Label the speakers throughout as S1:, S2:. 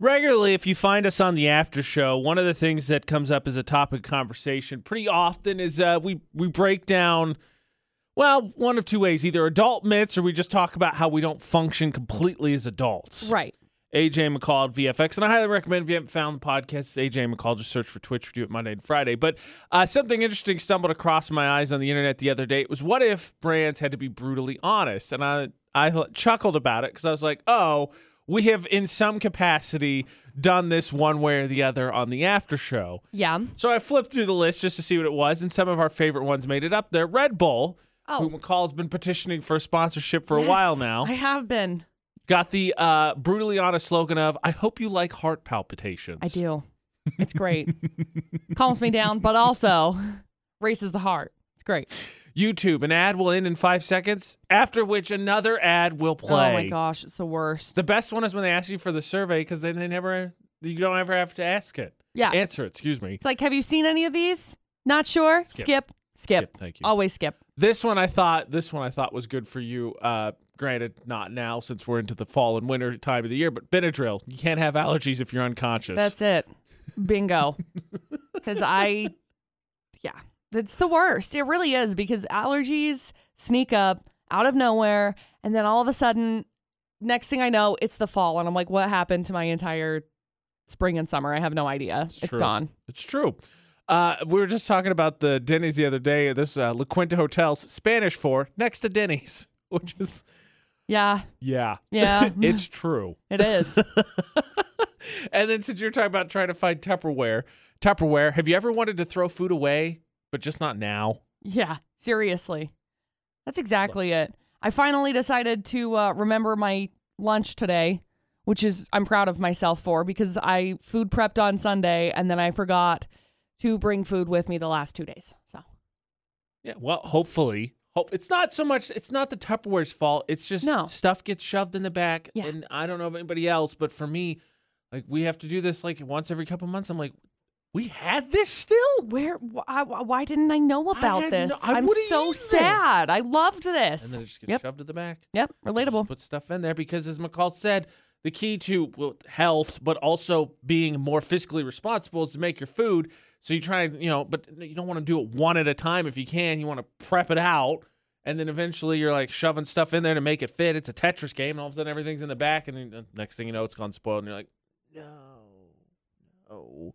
S1: Regularly, if you find us on the after show, one of the things that comes up as a topic of conversation pretty often is uh, we we break down, well, one of two ways: either adult myths, or we just talk about how we don't function completely as adults.
S2: Right.
S1: AJ McCall at VFX, and I highly recommend if you haven't found the podcast, it's AJ McCall. Just search for Twitch. We do it Monday to Friday. But uh, something interesting stumbled across my eyes on the internet the other day. It was what if brands had to be brutally honest, and I I chuckled about it because I was like, oh we have in some capacity done this one way or the other on the after show.
S2: Yeah.
S1: So I flipped through the list just to see what it was, and some of our favorite ones made it up there. Red Bull,
S2: Oh.
S1: who McCall's been petitioning for a sponsorship for a while now,
S2: I have been.
S1: got the uh, brutally honest slogan of "I hope you like heart palpitations."
S2: I do. It's great. Calms me down, but also races the heart. It's great.
S1: YouTube, an ad will end in five seconds, after which another ad will play.
S2: Oh my gosh, it's the worst.
S1: The best one is when they ask you for the survey because then they never, you don't ever have to ask it.
S2: Yeah.
S1: Answer it. Excuse me.
S2: It's like, have you seen any of these? Not sure?
S1: Skip.
S2: Skip. Skip.
S1: Skip, thank you.
S2: Always skip.
S1: This one I thought this one I thought was good for you. Uh, granted, not now since we're into the fall and winter time of the year. But Benadryl, you can't have allergies if you're unconscious.
S2: That's it. Bingo. Because I, yeah, it's the worst. It really is because allergies sneak up out of nowhere. And then all of a sudden, next thing I know, it's the fall. And I'm like, what happened to my entire spring and summer? I have no idea. It's,
S1: true.
S2: gone.
S1: It's true. Uh, we were just talking about the Denny's the other day. This uh, La Quinta Hotels, Spanish for next to Denny's, which is
S2: Yeah.
S1: yeah,
S2: Yeah.
S1: it's true.
S2: it is.
S1: And then since you're talking about trying to find Tupperware, Tupperware, have you ever wanted to throw food away, but just not now?
S2: Yeah, seriously. That's exactly it. I finally decided to uh, remember my lunch today, which is I'm proud of myself for because I food prepped on Sunday and then I forgot to bring food with me the last two days. So
S1: Yeah, well, hopefully. Hope it's not so much it's not the Tupperware's fault. It's just
S2: No.
S1: stuff gets shoved in the back.
S2: Yeah.
S1: And I don't know of anybody else, but for me, like we have to do this like once every couple months. I'm like, we had this still?
S2: where? Why, why didn't I know about
S1: had
S2: this?
S1: no- I
S2: I'm so
S1: used this.
S2: sad. I loved this.
S1: And then it just gets
S2: yep.
S1: shoved in the back.
S2: Yep.
S1: Just
S2: Relatable.
S1: Put stuff in there because as McCall said, the key to health, but also being more fiscally responsible is to make your food. So you try, and you know, but you don't want to do it one at a time if you can. You want to prep it out. And then eventually you're like shoving stuff in there to make it fit. It's a Tetris game, and all of a sudden everything's in the back, and then the next thing you know, it's gone spoiled, and you're like, no, no.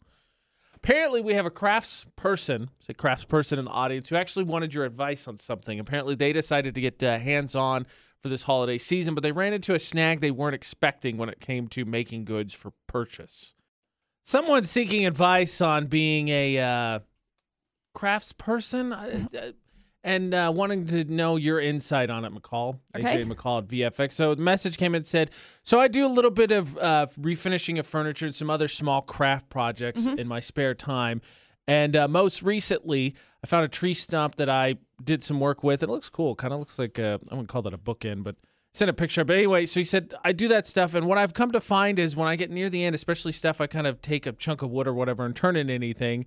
S1: Apparently, we have a crafts person, say crafts person in the audience who actually wanted your advice on something. Apparently, they decided to get uh, hands on for this holiday season, but they ran into a snag they weren't expecting when it came to making goods for purchase. Someone seeking advice on being a uh, crafts person and uh, wanting to know your insight on it, McCall.
S2: Okay.
S1: AJ McCall at VFX. So the message came and said, So I do a little bit of uh, refinishing of furniture and some other small craft projects in my spare time. And uh, most recently, I found a tree stump that I did some work with. It looks cool. Kind of looks like a, I wouldn't call that a bookend, but sent a picture. But anyway, so he said, I do that stuff. And what I've come to find is when I get near the end, especially stuff I kind of take a chunk of wood or whatever and turn it into anything,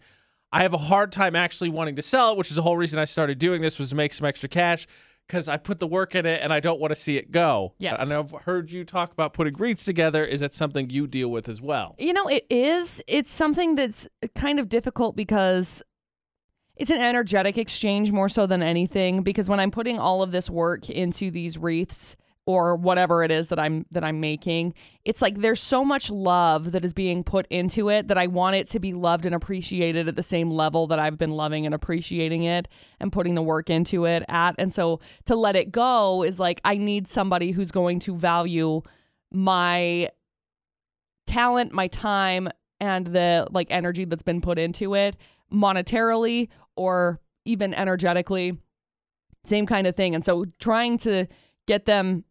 S1: I have a hard time actually wanting to sell it, which is the whole reason I started doing this was to make some extra cash because I put the work in it and I don't want to see it go.
S2: Yes.
S1: And I've heard you talk about putting wreaths together. Is that something you deal with as well?
S2: You know, it is. It's something that's kind of difficult because it's an energetic exchange more so than anything. Because when I'm putting all of this work into these wreaths or whatever it is that I'm that I'm making, it's like there's so much love that is being put into it that I want it to be loved and appreciated at the same level that I've been loving and appreciating it and putting the work into it at. And so to let it go is like I need somebody who's going to value my talent, my time, and the like energy that's been put into it monetarily or even energetically. Same kind of thing. And so trying to get them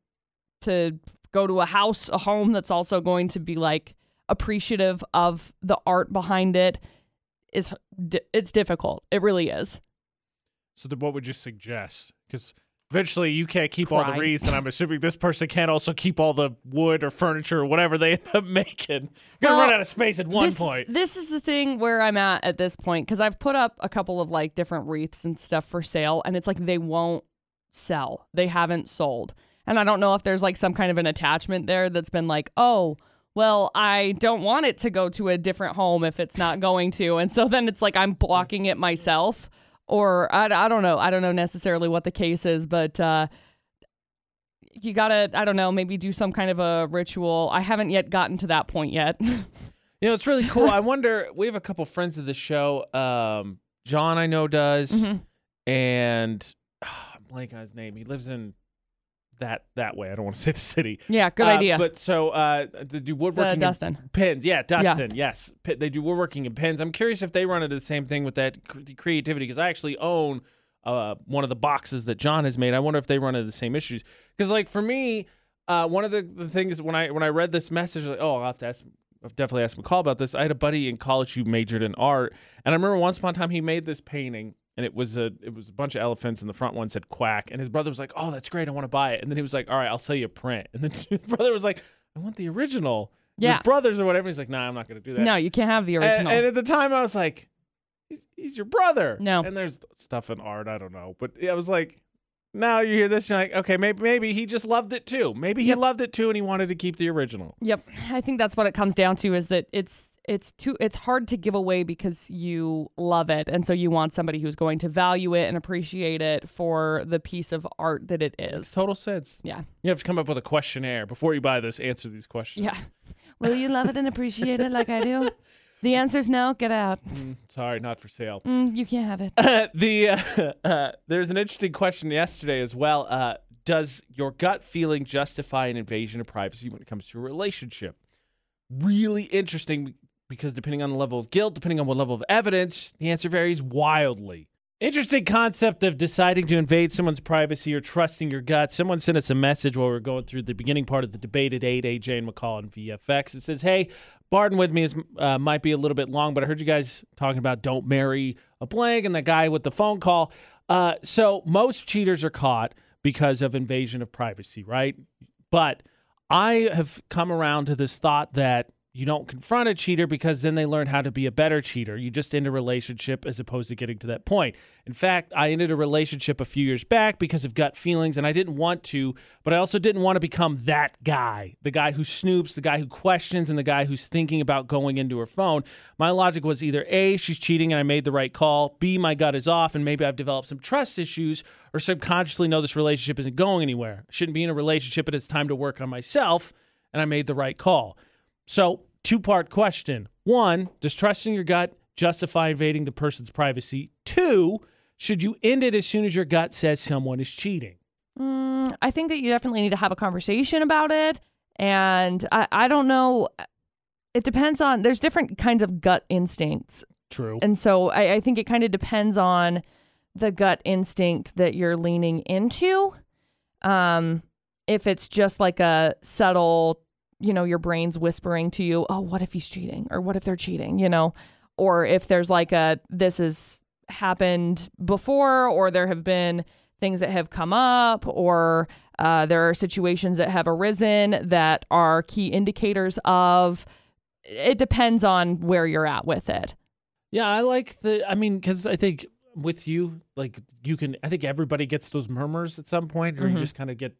S2: to go to a house, a home that's also going to be like appreciative of the art behind it is it's difficult. It really is.
S1: So then what would you suggest? Because eventually you can't keep all the wreaths, and I'm assuming this person can't also keep all the wood or furniture or whatever they end up making. You're gonna
S2: Well,
S1: run out of space at one
S2: this,
S1: point.
S2: This is the thing where I'm at at this point because I've put up a couple of like different wreaths and stuff for sale, and it's like they won't sell. They haven't sold. And I don't know if there's like some kind of an attachment there that's been like, oh, well, I don't want it to go to a different home if it's not going to. And so then it's like I'm blocking it myself. Or I, I don't know. I don't know necessarily what the case is, but uh, you got to, I don't know, maybe do some kind of a ritual. I haven't yet gotten to that point yet.
S1: You know, it's really cool. I wonder. We have a couple friends of the show. Um, John, I know, does,
S2: Mhm.
S1: and ah, I'm blanking on his name. He lives in that that way. I don't want to say the city.
S2: Yeah, good
S1: Uh,
S2: idea.
S1: But so uh, they do woodworking.
S2: uh,
S1: in
S2: Dustin.
S1: Pins, yeah, Dustin, yes. P- they do woodworking in pins. I'm curious if they run into the same thing with that cr- the creativity because I actually own uh, one of the boxes that John has made. I wonder if they run into the same issues. Because like for me, uh, one of the, the things when I when I read this message, like, oh, I'll have to ask. I've definitely asked McCall about this. I had a buddy in college who majored in art, and I remember once upon a time he made this painting, and it was a it was a bunch of elephants, and the front one said quack, and his brother was like, "Oh, that's great, I want to buy it," and then he was like, "All right, I'll sell you a print," and then his brother was like, "I want the original."
S2: Yeah.
S1: Your brothers or whatever. He's like, nah, I'm not going to do that.
S2: No, you can't have the
S1: And,
S2: original.
S1: and at the time, I was like, he's, he's your brother.
S2: No.
S1: And there's stuff in art. I don't know. But I was like, now you hear this, you're like, okay, maybe maybe he just loved it too. Maybe he
S2: Yep.
S1: loved it too and he wanted to keep the original.
S2: Yep. I think that's what it comes down to is that it's it's too it's hard to give away because you love it and so you want somebody who's going to value it and appreciate it for the piece of art that it is.
S1: Total sense.
S2: Yeah.
S1: You have to come up with a questionnaire before you buy this. Answer these questions.
S2: Yeah. Will you love it and appreciate it like I do? The answer's no. Get out.
S1: Mm, sorry, not for sale.
S2: Mm, you can't have it.
S1: the uh, uh, there's an interesting question yesterday as well. Uh, does your gut feeling justify an invasion of privacy when it comes to a relationship? Really interesting because depending on the level of guilt, depending on what level of evidence, the answer varies wildly. Interesting concept of deciding to invade someone's privacy or trusting your gut. Someone sent us a message while we were going through the beginning part of the debate at 8, AJ and McCall and VFX. It says, Hey, Barden with me is uh, might be a little bit long, but I heard you guys talking about don't marry a blank and the guy with the phone call. Uh, so most cheaters are caught because of invasion of privacy, right? But I have come around to this thought that you don't confront a cheater because then they learn how to be a better cheater. You just end a relationship as opposed to getting to that point. In fact, I ended a relationship a few years back because of gut feelings, and I didn't want to, but I also didn't want to become that guy the guy who snoops, the guy who questions, and the guy who's thinking about going into her phone. My logic was either A, she's cheating and I made the right call, B, my gut is off, and maybe I've developed some trust issues, or subconsciously know this relationship isn't going anywhere. I shouldn't be in a relationship, and it's time to work on myself, and I made the right call. So, two part question. One, does trusting your gut justify invading the person's privacy? Two, should you end it as soon as your gut says someone is cheating?
S2: Mm, I think that you definitely need to have a conversation about it. And I, I don't know. It depends on, there's different kinds of gut instincts.
S1: True.
S2: And so I, I think it kind of depends on the gut instinct that you're leaning into. Um, if it's just like a subtle, you know, your brain's whispering to you, oh, what if he's cheating? Or what if they're cheating? You know, or if there's like a, this has happened before, or there have been things that have come up, or uh, there are situations that have arisen that are key indicators of. It depends on where you're at with it.
S1: Yeah, I like the. I mean, because I think with you, like you can. I think everybody gets those murmurs at some point, or you
S2: Mhm.
S1: just kind of get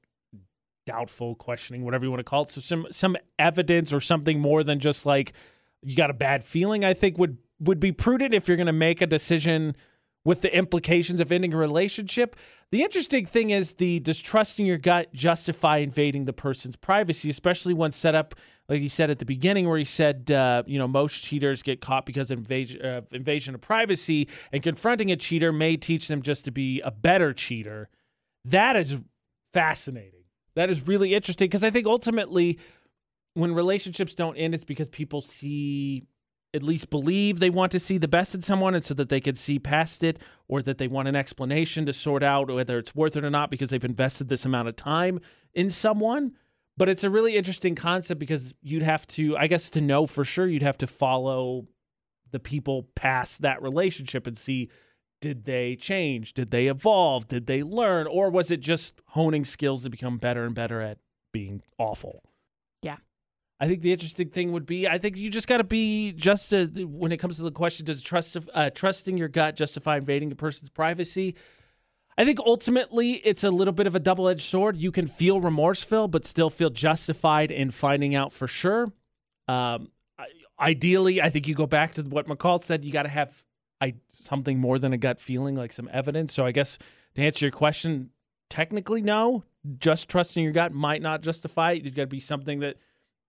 S1: doubtful, questioning, whatever you want to call it. So some some evidence or something more than just like you got a bad feeling. I think would would be prudent if you're going to make a decision with the implications of ending a relationship. The interesting thing is the does trusting your gut justify invading the person's privacy, especially when set up like he said at the beginning, where he said, uh, you know, most cheaters get caught because of invasion, uh, invasion of privacy, and confronting a cheater may teach them just to be a better cheater. That is fascinating. That is really interesting because I think ultimately, when relationships don't end, it's because people see, at least believe they want to see the best in someone, and so that they can see past it, or that they want an explanation to sort out whether it's worth it or not because they've invested this amount of time in someone. But it's a really interesting concept because you'd have to, I guess, to know for sure, you'd have to follow the people past that relationship and see did they change? Did they evolve? Did they learn? Or was it just honing skills to become better and better at being awful?
S2: Yeah.
S1: I think the interesting thing would be I think you just got to be just a, when it comes to the question does trust uh, trusting your gut justify invading a person's privacy? I think ultimately it's a little bit of a double edged sword. You can feel remorseful, but still feel justified in finding out for sure. Um, ideally, I think you go back to what McCall said. You got to have I, something more than a gut feeling, like some evidence. So I guess to answer your question, technically, no. Just trusting your gut might not justify it. There's got to be something that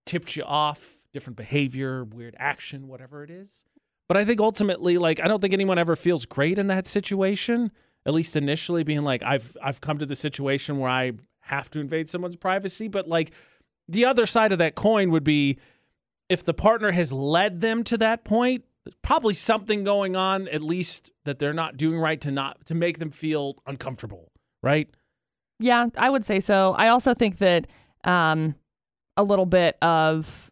S1: tips you off, different behavior, weird action, whatever it is. But I think ultimately, like, I don't think anyone ever feels great in that situation. At least initially, being like, I've I've come to the situation where I have to invade someone's privacy. But like, the other side of that coin would be if the partner has led them to that point, probably something going on, at least that they're not doing right to not to make them feel uncomfortable, right?
S2: Yeah, I would say so. I also think that um, a little bit of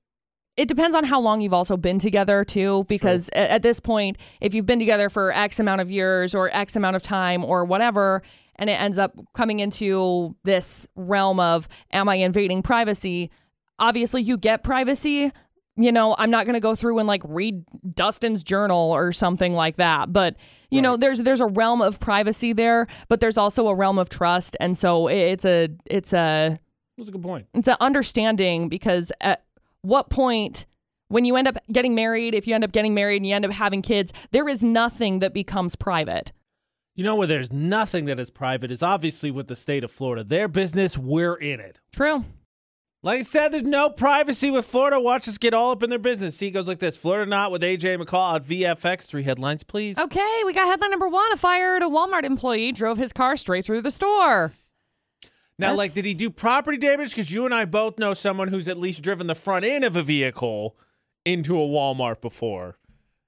S2: it depends on how long you've also been together too, because a- at this point, if you've been together for X amount of years or X amount of time or whatever, and it ends up coming into this realm of am I invading privacy? Obviously, you get privacy. You know, I'm not going to go through and like read Dustin's journal or something like that, but you know, there's there's a realm of privacy there, but there's also a realm of trust, and so it's a it's a
S1: That's a good point.
S2: it's an understanding because at what point when you end up getting married if you end up getting married and you end up having kids there is nothing that becomes private
S1: You know where there's nothing that is private is obviously with the state of Florida. Their business, we're in it.
S2: true
S1: Like I said, there's no privacy with Florida. Watch us get all up in their business. See, it goes like this Florida Not with AJ McCall on VFX. Three headlines, please.
S2: okay we got headline number one a fired a walmart employee drove his car straight through the store
S1: Now, like, did he do property damage? Because you and I both know someone who's at least driven the front end of a vehicle into a Walmart before.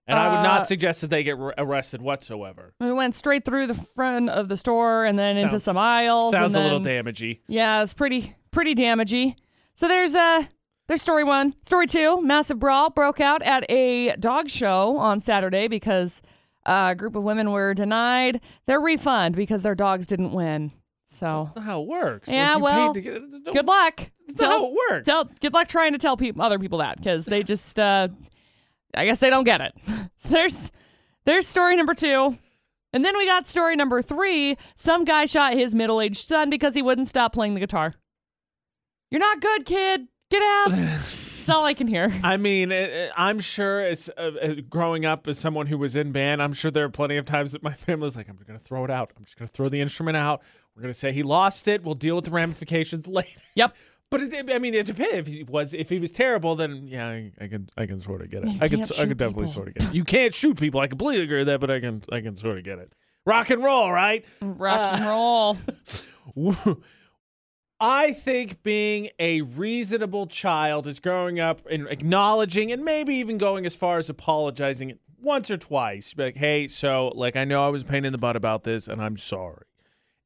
S1: And I would
S2: Uh,
S1: not suggest that they get r- arrested whatsoever.
S2: we went straight through the front of the store and then into some aisles
S1: Sounds
S2: and
S1: a little
S2: then-
S1: damagey.
S2: Yeah, it's pretty pretty damagey. So there's uh there's story one. Story two, massive brawl broke out at a dog show on Saturday because a group of women were denied their refund because their dogs didn't win. So
S1: That's not how it works.
S2: Yeah,
S1: you
S2: well,
S1: get,
S2: good luck.
S1: That's not how it works.
S2: Tell, good luck trying to tell people other people that because they just uh, I guess they don't get it. so there's there's story number two. And then we got story number three. Some guy shot his middle aged son because he wouldn't stop playing the guitar. You're not good, kid. Get out. That's all I can hear.
S1: I mean, I'm sure as uh, uh, growing up as someone who was in band, I'm sure there are plenty of times that my family's like, I'm going to throw it out. I'm just going to throw the instrument out. We're going to say he lost it. We'll deal with the ramifications later.
S2: Yep.
S1: But it, I mean, it depends. If he was, if he was terrible, then yeah, I, I can, I can sort of get it.
S2: You
S1: I can, I can definitely
S2: people.
S1: sort of get it. You can't shoot people. I completely agree with that, but I can, I can sort of get it. Rock and roll, right?
S2: Rock and
S1: Uh,
S2: roll.
S1: I think being a reasonable child is growing up and acknowledging and maybe even going as far as apologizing once or twice. Like, hey, so like I know I was a pain in the butt about this and I'm sorry.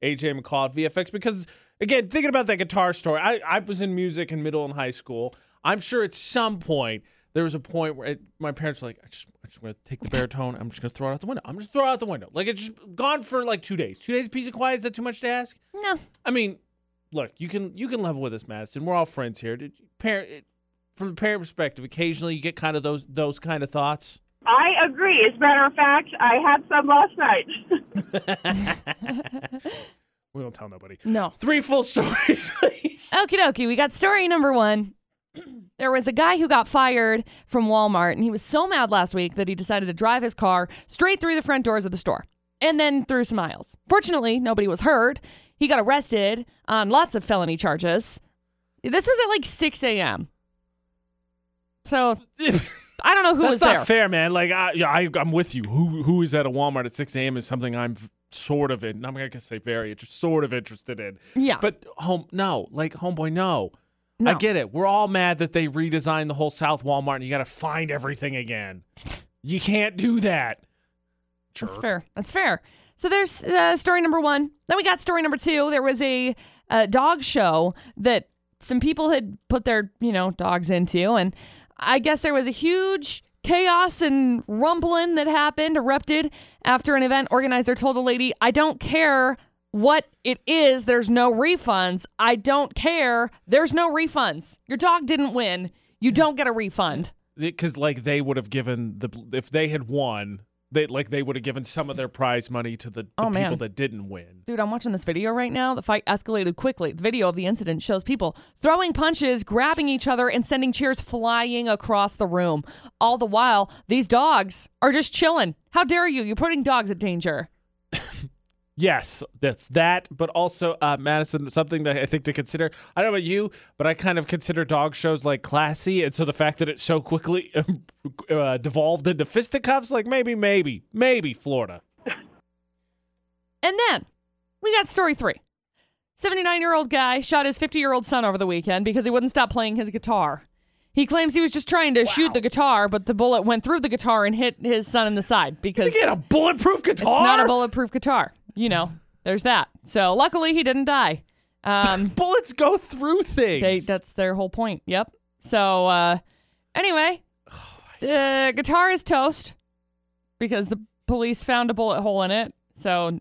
S1: AJ McCall at VFX because again, thinking about that guitar story, I, I was in music in middle and high school. I'm sure at some point there was a point where it, my parents were like, I just, I'm just going to take the baritone. I'm just going to throw it out the window. I'm just throw it out the window. Like it's just gone for like two days. Two days of peace and quiet. Is that too much to ask?
S2: No.
S1: I mean, look, you can you can level with us, Madison. We're all friends here. Did you- parent from the parent perspective, occasionally you get kind of those those kind of thoughts.
S3: I agree. As a matter of fact, I had some last night.
S1: we don't tell nobody.
S2: No.
S1: Three full stories, please.
S2: Okie dokie. We got story number one. There was a guy who got fired from Walmart, and he was so mad last week that he decided to drive his car straight through the front doors of the store and then through some aisles. Fortunately, nobody was hurt. He got arrested on lots of felony charges. This was at like 6 a.m. So I don't know who
S1: That's
S2: was
S1: not fair, man. Like I, yeah, I, I'm with you. Who who is at a Walmart at 6 a.m. is something I'm sort of in. I'm gonna say very interested, sort of interested in.
S2: Yeah.
S1: But home, no, like homeboy, no.
S2: No.
S1: I get it. We're all mad that they redesigned the whole South Walmart and you got to find everything again. You can't do that.
S2: That's fair. That's fair. So there's uh, story number one. Then we got story number two. There was a, uh dog show that some people had put their, you know, dogs into, and I guess there was a huge chaos and rumbling that happened, erupted after an event organizer told a lady, "I don't care." What it is, there's no refunds. I don't care. There's no refunds. Your dog didn't win. You don't get a refund.
S1: because like they would have given the if they had won they like they would have given some of their prize money to the, the
S2: Oh,
S1: people that didn't win.
S2: Dude, I'm watching this video right now. The fight escalated quickly. The video of the incident shows people throwing punches, grabbing each other, and sending chairs flying across the room. All the while, these dogs are just chilling. How dare you? You're putting dogs at danger.
S1: Yes, that's that, but also uh, Madison, something that I think to consider. I don't know about you, but I kind of consider dog shows like classy, and so the fact that it so quickly uh, devolved into fisticuffs, like maybe, maybe, maybe Florida.
S2: And then we got story three. 79 year old guy shot his 50 year old son over the weekend because he wouldn't stop playing his guitar. He claims he was just trying to shoot the guitar, but the bullet went through the guitar and hit his son in the side because
S1: You get a bulletproof guitar.
S2: it's not a bulletproof guitar. You know, there's that. So luckily he didn't die. Um,
S1: Bullets go through things.
S2: they, that's their whole point. Yep. So uh, anyway, the guitar is toast because the police found a bullet hole in it. So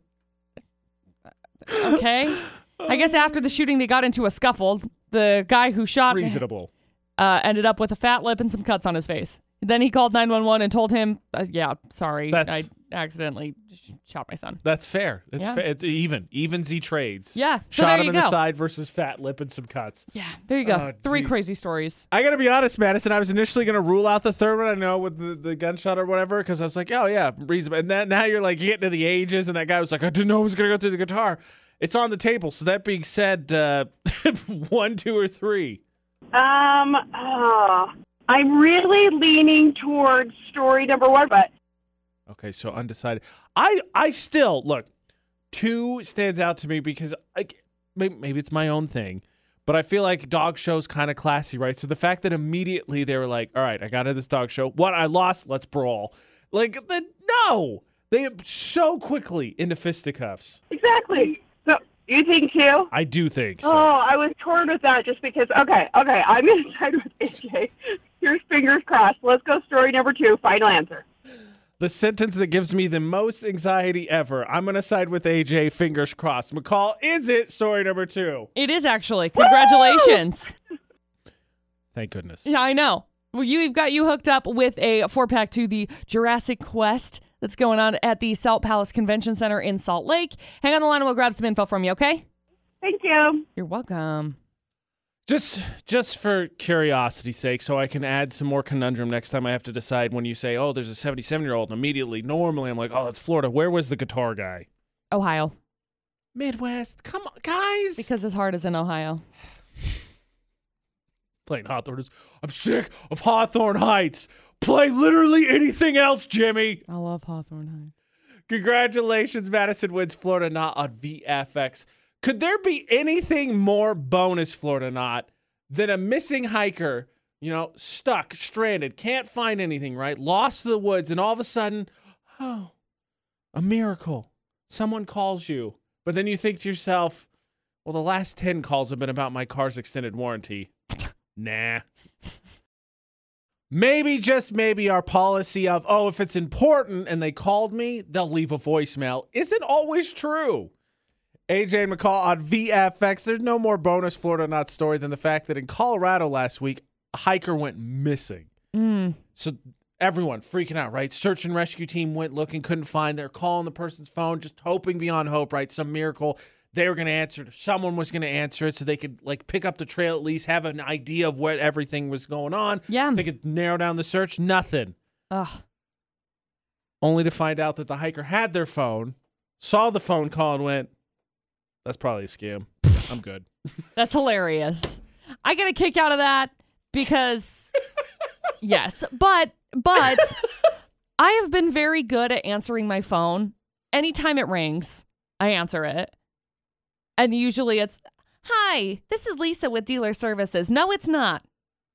S2: okay. I guess after the shooting, they got into a scuffle. The guy who shot
S1: reasonable.
S2: uh, ended up with a fat lip and some cuts on his face. Then he called 911 and told him, uh, "Yeah, sorry,
S1: That's-
S2: I accidentally sh- shot my son."
S1: That's fair. It's
S2: Yeah.
S1: fair. It's even. Even Z trades.
S2: Yeah, so
S1: Shot him
S2: you
S1: in the
S2: go.
S1: side versus fat lip and some cuts.
S2: Yeah, there you go.
S1: Oh,
S2: Three
S1: geez.
S2: crazy stories.
S1: I gotta be honest, Madison. I was initially gonna rule out the third one. I know with the, the gunshot or whatever, because I was like, oh yeah, reasonable. And then now you're like getting to the ages, and that guy was like, I didn't know I was gonna go through the guitar. It's on the table. So that being said, uh, one, two, or three.
S3: Um, uh, I'm really leaning towards story number one, but
S1: Okay, so undecided. I I still look. Two stands out to me because I, maybe, maybe it's my own thing, but I feel like dog shows kind of classy, right? So the fact that immediately they were like, "All right, I got into this dog show. What I lost, let's brawl." Like, the, no, they so quickly into fisticuffs.
S3: exactly. So you think too?
S1: I do think so.
S3: Oh, I was torn with that just because. Okay, okay, I'm gonna side with AJ. Here's fingers crossed. Let's go story number two. Final answer.
S1: The sentence that gives me the most anxiety ever. I'm gonna side with AJ. Fingers crossed. McCall, is it story number two?
S2: It is actually. Congratulations.
S1: Thank goodness.
S2: Yeah, I know. Well, you, we've got you hooked up with a four pack to the Jurassic Quest that's going on at the Salt Palace Convention Center in Salt Lake. Hang on the line and we'll grab some info from you, okay?
S3: Thank you.
S2: You're welcome.
S1: Just just for curiosity's sake, so I can add some more conundrum next time I have to decide when you say, oh, there's a 77 year old, and immediately, normally I'm like, oh, that's Florida. Where was the guitar guy?
S2: Ohio,
S1: Midwest. Come on, guys.
S2: because his heart is in Ohio.
S1: Playing Hawthorne is, I'm sick of Hawthorne Heights. Play literally anything else, Jimmy.
S2: I love Hawthorne Heights.
S1: Congratulations, Madison wins Florida Not on VFX. Could there be anything more bonus Florida Not than a missing hiker, you know, stuck, stranded, can't find anything, right? Lost to the woods, and all of a sudden, oh, a miracle. Someone calls you. But then you think to yourself, well, the last 10 calls have been about my car's extended warranty. nah. Maybe, just maybe, our policy of, oh, if it's important and they called me, they'll leave a voicemail isn't always true. AJ and McCall on VFX. There's no more bonus Florida not story than the fact that in Colorado last week, a hiker went missing.
S2: Mm.
S1: So everyone freaking out, right? Search and rescue team went looking, couldn't find. They're calling the person's phone, just hoping beyond hope, right? Some miracle. They were going to answer. it. Someone was going to answer it so they could like pick up the trail at least, have an idea of what everything was going on.
S2: Yeah.
S1: They could narrow down the search. Nothing.
S2: Ugh.
S1: Only to find out that the hiker had their phone, saw the phone call, and went, "That's probably a scam. I'm good."
S2: That's hilarious. I get a kick out of that because yes, but but I have been very good at answering my phone. Anytime it rings, I answer it. And usually it's, "Hi, this is Lisa with Dealer Services." No, it's not.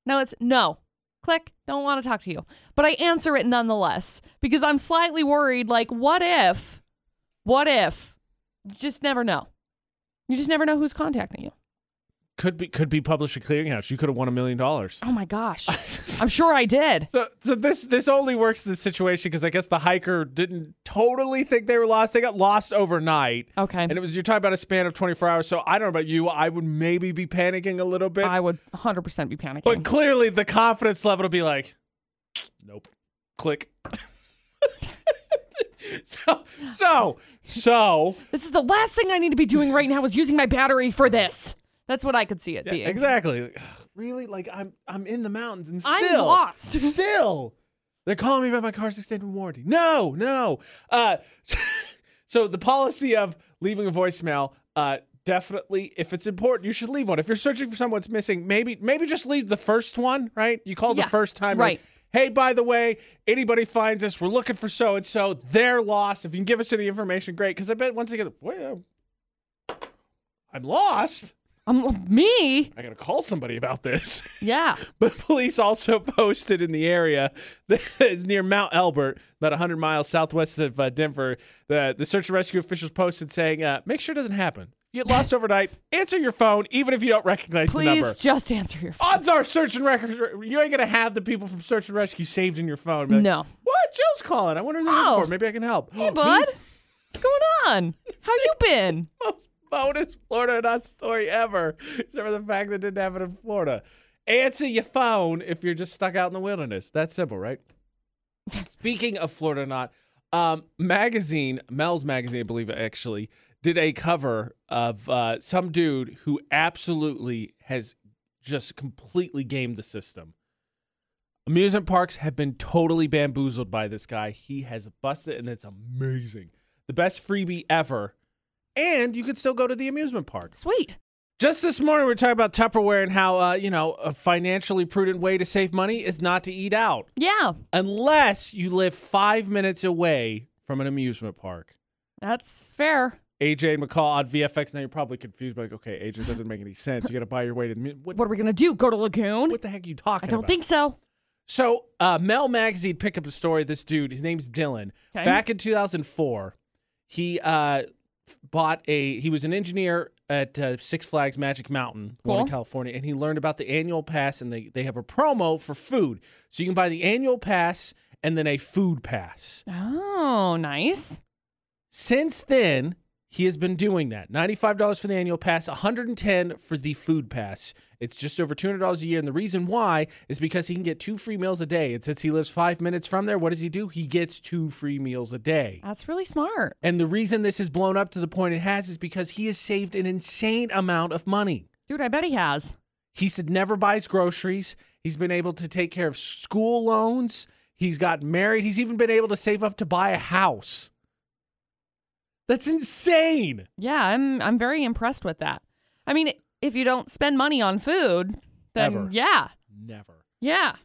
S2: No, it's no. Click. Don't want to talk to you. But I answer it nonetheless because I'm slightly worried like what if? What if? Just never know. You just never know who's contacting you.
S1: Could be could be publisher clearinghouse. You could have won a million dollars.
S2: Oh my gosh. I'm sure I did.
S1: So, so this this only works in this situation because I guess the hiker didn't totally think they were lost. They got lost overnight,
S2: Okay.
S1: and it was you're talking about a span of 24 hours. So I don't know about you. I would maybe be panicking a little bit,
S2: I would 100% be panicking.
S1: but clearly the confidence level to be like, nope, click. so, so so.
S2: This is the last thing I need to be doing right now is using my battery for this. That's what I could see it
S1: Yeah,
S2: being.
S1: exactly. Really? Like I'm I'm in the mountains and still I'm
S2: lost.
S1: Still. They're calling me about my car's extended warranty. No, no. Uh so the policy of leaving a voicemail, uh definitely if it's important, you should leave one. If you're searching for someone's missing, maybe maybe just leave the first one, right? You call
S2: Yeah,
S1: the first time
S2: right.
S1: Hey, by the way, anybody finds us, we're looking for so and so. They're lost. If you can give us any information, great. Because I bet once they get, well, I'm lost.
S2: I'm me?
S1: I gotta call somebody about this.
S2: Yeah.
S1: But police also posted in the area that is near Mount Elbert, about 100 miles southwest of uh, Denver. The, the search and rescue officials posted saying, uh, make sure it doesn't happen. Get lost overnight, answer your phone, even if you don't recognize the number.
S2: Please just answer your phone.
S1: Odds are search and records, you ain't gonna have the people from search and rescue saved in your phone. Be like,
S2: No.
S1: What? Joe's calling. I wonder who they're
S2: Oh.
S1: for. Maybe I can help.
S2: Hey, bud. What's going on? How you been?
S1: most bonus Florida not story ever, except for the fact that it didn't happen in Florida. Answer your phone if you're just stuck out in the wilderness. That's simple, right? Speaking of Florida not, um, magazine, Mel's magazine, I believe actually, did a cover of uh, some dude who absolutely has just completely gamed the system. Amusement parks have been totally bamboozled by this guy. He has busted, and it's amazing. The best freebie ever. And you could still go to the amusement park.
S2: Sweet.
S1: Just this morning, we were talking about Tupperware and how, uh, you know, a financially prudent way to save money is not to eat out
S2: Yeah.
S1: unless you live five minutes away from an amusement park.
S2: That's fair.
S1: AJ McCall on VFX. Now you're probably confused, but like, okay, AJ doesn't make any sense. You got to buy your way to the. What,
S2: What are we going to do? Go to Lagoon?
S1: what the heck are you talking
S2: I don't
S1: about?
S2: think so.
S1: So, uh, Mel Magazine picked up a story. of This dude, his name's Dylan.
S2: Okay.
S1: Back in 2004, he uh, bought a. He was an engineer at uh, Six Flags Magic Mountain, one in California, and he learned about the annual pass. And they they have a promo for food, so you can buy the annual pass and then a food pass.
S2: Oh, nice.
S1: Since then, he has been doing that. $95 for the annual pass, 110 for the food pass. It's just over $200 a year. And the reason why is because he can get two free meals a day. And since he lives five minutes from there, what does he do? He gets two free meals a day.
S2: That's really smart.
S1: And the reason this has blown up to the point it has is because he has saved an insane amount of money.
S2: Dude, I bet he has.
S1: He said never buys groceries. He's been able to take care of school loans. He's got married. He's even been able to save up to buy a house. That's insane.
S2: Yeah, I'm I'm very impressed with that. I mean, if you don't spend money on food, then
S1: Ever.
S2: yeah.
S1: Never.
S2: Yeah.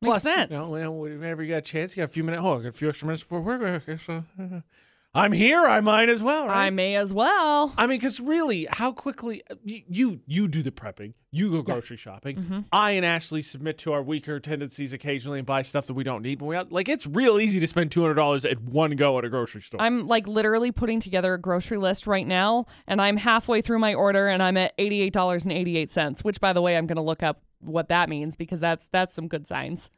S2: Makes
S1: Plus,
S2: sense.
S1: you know, whenever you got a chance, you got a few minutes. Oh, I got a few extra minutes before work. Okay, so uh, I'm here. I might as well, right?
S2: I may as well.
S1: I mean, because really, how quickly you, you you do the prepping, you go grocery shopping.
S2: Mm-hmm.
S1: I and Ashley submit to our weaker tendencies occasionally and buy stuff that we don't need. But we like it's real easy to spend two hundred dollars at one go at a grocery store.
S2: I'm like literally putting together a grocery list right now, and I'm halfway through my order, and I'm at eighty-eight dollars and eighty-eight cents. Which, by the way, I'm going to look up what that means because that's that's some good signs.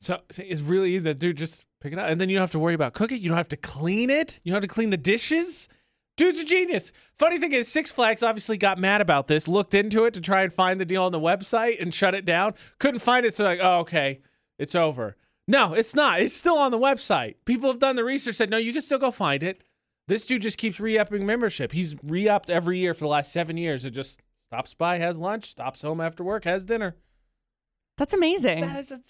S1: so, so it's really easy to do. Just pick it up, and then you don't have to worry about cooking. You don't have to clean it. You don't have to clean the dishes. Dude's a genius. Funny thing is, Six Flags obviously got mad about this, looked into it to try and find the deal on the website and shut it down. Couldn't find it, so like, oh, okay, it's over. No, it's not. It's still on the website. People have done the research, said, no, you can still go find it. This dude just keeps re-upping membership. He's re-upped every year for the last seven years. It just stops by, has lunch, stops home after work, has dinner.
S2: That's amazing.
S1: That is a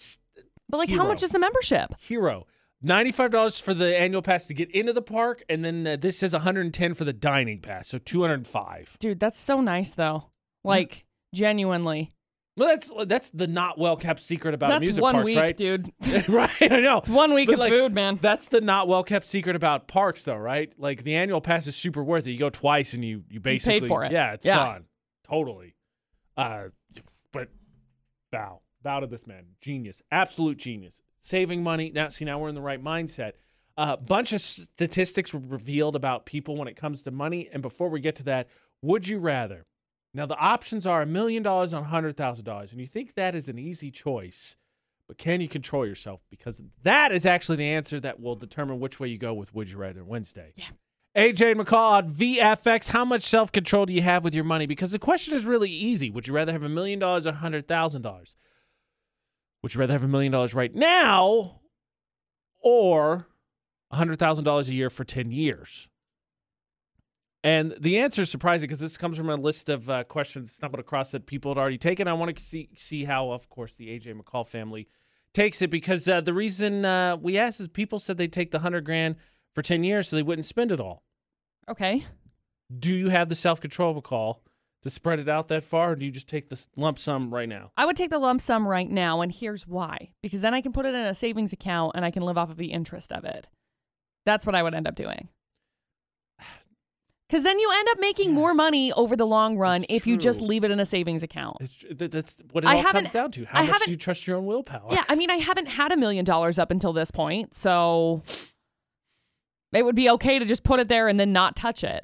S2: but like, how much is the membership?
S1: hero. Ninety-five dollars for the annual pass to get into the park, and then uh, this says one hundred and ten for the dining pass, so two hundred and five.
S2: Dude, that's so nice though. Like, genuinely.
S1: Well, that's that's the not well kept secret about
S2: That's
S1: amusement
S2: one
S1: parks,
S2: week,
S1: right?
S2: dude.
S1: right, I know.
S2: It's One week
S1: But,
S2: of
S1: like,
S2: food, man.
S1: That's the not well kept secret about parks, though, right? Like the annual pass is super worth it. You go twice, and you you basically
S2: for it.
S1: Yeah, it's
S2: Yeah.
S1: done. Totally. Uh, but bow bow to this man, genius, absolute genius, saving money. Now, see, now we're in the right mindset. A uh, bunch of statistics were revealed about people when it comes to money. And before we get to that, would you rather? Now, the options are a million dollars on $100,000. And you think that is an easy choice, but can you control yourself? Because that is actually the answer that will determine which way you go with Would You Rather Wednesday.
S2: Yeah.
S1: AJ McCall on VFX. How much self control do you have with your money? Because the question is really easy. Would you rather have a million dollars or $100,000? Would you rather have a million dollars right now or $100,000 a year for 10 years? And the answer is surprising because this comes from a list of uh, questions stumbled across that people had already taken. I want to see see how, of course, the AJ McCall family takes it because uh, the reason uh, we asked is people said they'd take the hundred grand for ten years so they wouldn't spend it all.
S2: Okay.
S1: Do you have the self control, McCall, to spread it out that far, or do you just take the lump sum right now?
S2: I would take the lump sum right now, and here's why. Because then I can put it in a savings account and I can live off of the interest of it. That's what I would end up doing. Because then you end up making more money over the long run
S1: It's
S2: if you just leave it in a savings account.
S1: It's, tr- that, that's what it
S2: I
S1: all comes down to. How
S2: I
S1: much do you trust your own willpower?
S2: Yeah, I mean, I haven't had a million dollars up until this point, so it would be okay to just put it there and then not touch it.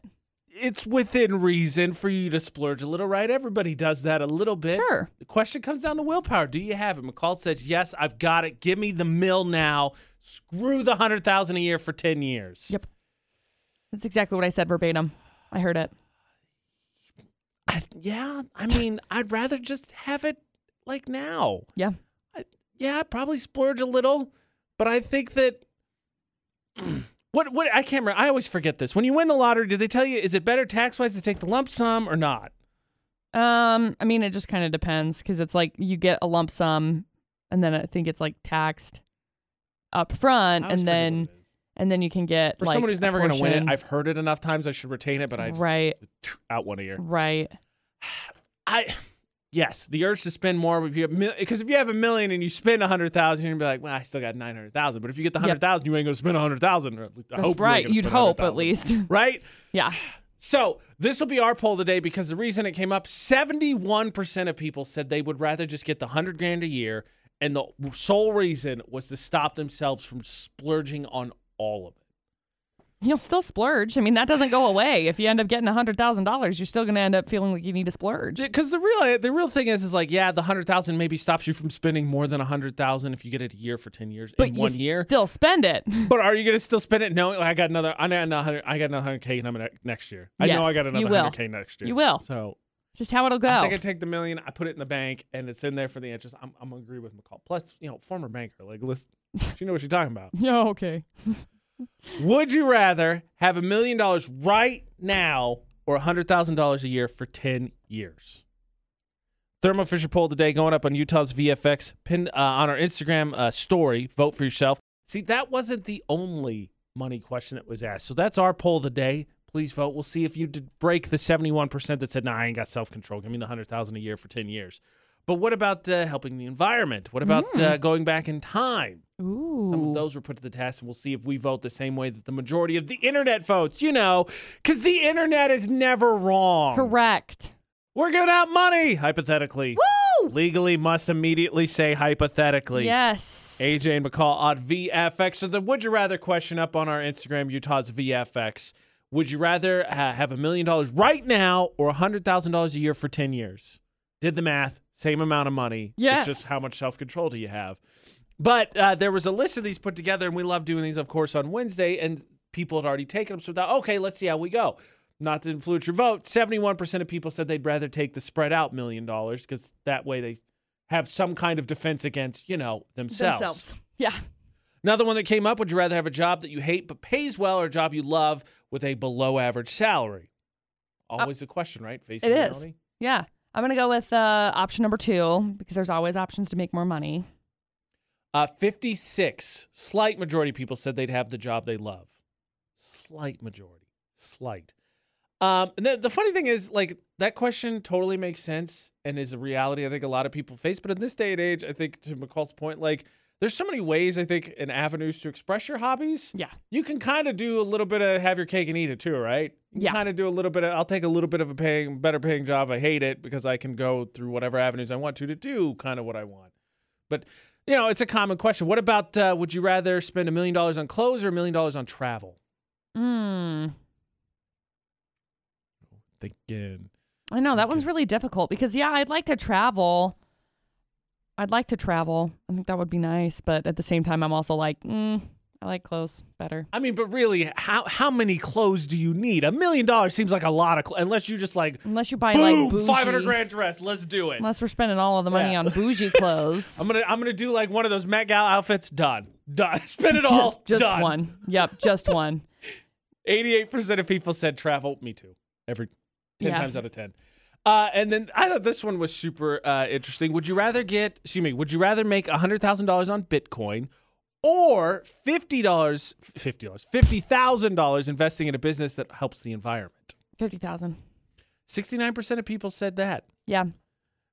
S1: It's within reason for you to splurge a little, right? Everybody does that a little bit.
S2: Sure.
S1: The question comes down to willpower. Do you have it? McCall says, Yes, I've got it. Give me the mill now. Screw the hundred thousand a year for ten years.
S2: Yep. That's exactly what I said verbatim. I heard it.
S1: I, yeah, I mean, I'd rather just have it like now.
S2: Yeah.
S1: I, yeah, I'd probably splurge a little, but I think that what what I can't remember. I always forget this. When you win the lottery, did they tell you is it better tax wise to take the lump sum or not?
S2: Um, I mean, it just kind of depends because it's like you get a lump sum, and then I think it's like taxed up front, and then
S1: what it is.
S2: and then you can get
S1: for
S2: like
S1: someone who's never going to win it. I've heard it enough times. I should retain it, but I
S2: right,
S1: out one ear.
S2: right.
S1: I yes, the urge to spend more would be because if you have a million and you spend a hundred thousand, you're gonna be like, well, I still got nine hundred thousand. But if you get the
S2: Yep.
S1: hundred thousand, you ain't gonna spend a hundred thousand. I
S2: That's
S1: hope
S2: right. You'd
S1: spend
S2: hope at least.
S1: right?
S2: yeah.
S1: So this will be our poll today because the reason it came up, seventy-one percent of people said they would rather just get the hundred grand a year, and the sole reason was to stop themselves from splurging on all of it.
S2: You'll still splurge. I mean, that doesn't go away. If you end up getting hundred thousand dollars, you're still gonna end up feeling like you need to splurge.
S1: Because the real the real thing is is like yeah, the hundred thousand maybe stops you from spending more than a hundred thousand if you get it a year for ten years
S2: But
S1: in one year.
S2: still spend it.
S1: But are you gonna still spend it knowing like I got another I got another I got another hundred k coming next year? I know I got another hundred k next year.
S2: You will.
S1: So
S2: Just how it'll go.
S1: I think I take the million, I put it in the bank, and it's in there for the interest. I'm I'm gonna agree with McCall. Plus, you know, former banker, like listen, she know what she's talking about.
S2: yeah. Okay.
S1: Would you rather have a million dollars right now or a hundred thousand dollars a year for ten years? Thermo Fisher poll today going up on Utah's VFX pin uh, on our Instagram uh, story. Vote for yourself. See, that wasn't the only money question that was asked. So that's our poll today. Please vote. We'll see if you did break the seventy-one percent that said, "Nah, I ain't got self-control. Give me the hundred thousand a year for ten years." But what about uh, helping the environment? What about uh, going back in time?
S2: Ooh.
S1: Some of those were put to the test, and we'll see if we vote the same way that the majority of the internet votes. You know, because the internet is never wrong.
S2: Correct.
S1: We're giving out money, hypothetically.
S2: Woo!
S1: Legally must immediately say hypothetically.
S2: Yes.
S1: AJ and McCall on VFX. So the would you rather question up on our Instagram, Utah's VFX. Would you rather uh, have a million dollars right now or a hundred thousand dollars a year for ten years? Did the math, same amount of money.
S2: Yes.
S1: It's just how much self control do you have? But uh, there was a list of these put together, and we love doing these, of course, on Wednesday, and people had already taken them. So we thought, okay, let's see how we go. Not to influence your vote, seventy-one percent of people said they'd rather take the spread out million dollars because that way they have some kind of defense against, you know, themselves. themselves.
S2: Yeah.
S1: Another one that came up: Would you rather have a job that you hate but pays well, or a job you love with a below-average salary? Always a question, right? Facing
S2: Uh, It is.
S1: reality.
S2: Yeah. I'm gonna go with uh, option number two because there's always options to make more money.
S1: Uh, 56, slight majority of people said they'd have the job they love. Slight majority. Slight. Um, and the, the funny thing is, like, that question totally makes sense and is a reality I think a lot of people face. But in this day and age, I think to McCall's point, like, there's so many ways, I think, and avenues to express your hobbies.
S2: Yeah.
S1: You can kind of do a little bit of have your cake and eat it too, right?
S2: Yeah.
S1: Kind of do a little bit of, I'll take a little bit of a paying, better paying job. I hate it because I can go through whatever avenues I want to to do kind of what I want. But, you know, it's a common question. What about uh, would you rather spend a million dollars on clothes or a million dollars on travel?
S2: Mm.
S1: Thinking.
S2: I know that one's really difficult because yeah, I'd like to travel. I'd like to travel. I think that would be nice, but at the same time, I'm also like, mm, I like clothes better.
S1: I mean, but really, how how many clothes do you need? A million dollars seems like a lot of clothes, unless you just like,
S2: Unless you buy
S1: boom,
S2: like bougie.
S1: 500 grand dress. Let's do it.
S2: Unless we're spending all of the money
S1: Yeah.
S2: on bougie clothes.
S1: I'm gonna I'm gonna do like one of those Met Gala outfits. Done. Done. Spend it all.
S2: just just
S1: done.
S2: one. Yep, just one.
S1: 88% of people said travel. Me too. Every 10
S2: Yeah.
S1: times out of 10. Uh, and then I thought this one was super uh, interesting. Would you rather get, excuse me, would you rather make $100,000 on Bitcoin or $50, $50, $50,000 investing in a business that helps the environment?
S2: Fifty thousand.
S1: 69% of people said that.
S2: Yeah.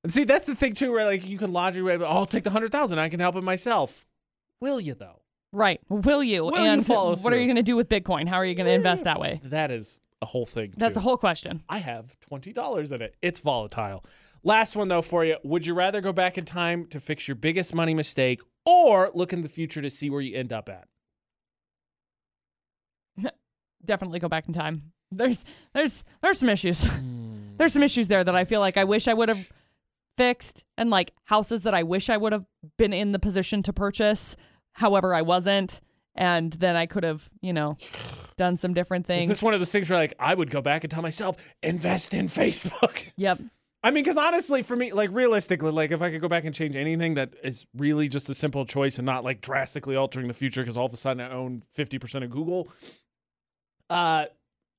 S1: And see, that's the thing too, where like you can logically, oh, I'll take the 100,000. I can help it myself. Will you though?
S2: Right. Will you?
S1: Will you
S2: and
S1: follow
S2: what are you going to do with Bitcoin? How are you going to eh. invest that way?
S1: That is a whole thing.
S2: That's
S1: too.
S2: a whole question.
S1: I have $20 in it. It's volatile. Last one, though, for you. Would you rather go back in time to fix your biggest money mistake or look in the future to see where you end up at?
S2: Definitely go back in time. There's there's there's some issues. Hmm. there's some issues there that I feel like I wish I would have fixed and like houses that I wish I would have been in the position to purchase. However, I wasn't. And then I could have, you know, done some different things.
S1: Is this one of those things where, like, I would go back and tell myself, invest in Facebook?
S2: Yep.
S1: I mean, because honestly, for me, like, realistically, like, if I could go back and change anything that is really just a simple choice and not, like, drastically altering the future because all of a sudden I own 50% of Google, uh,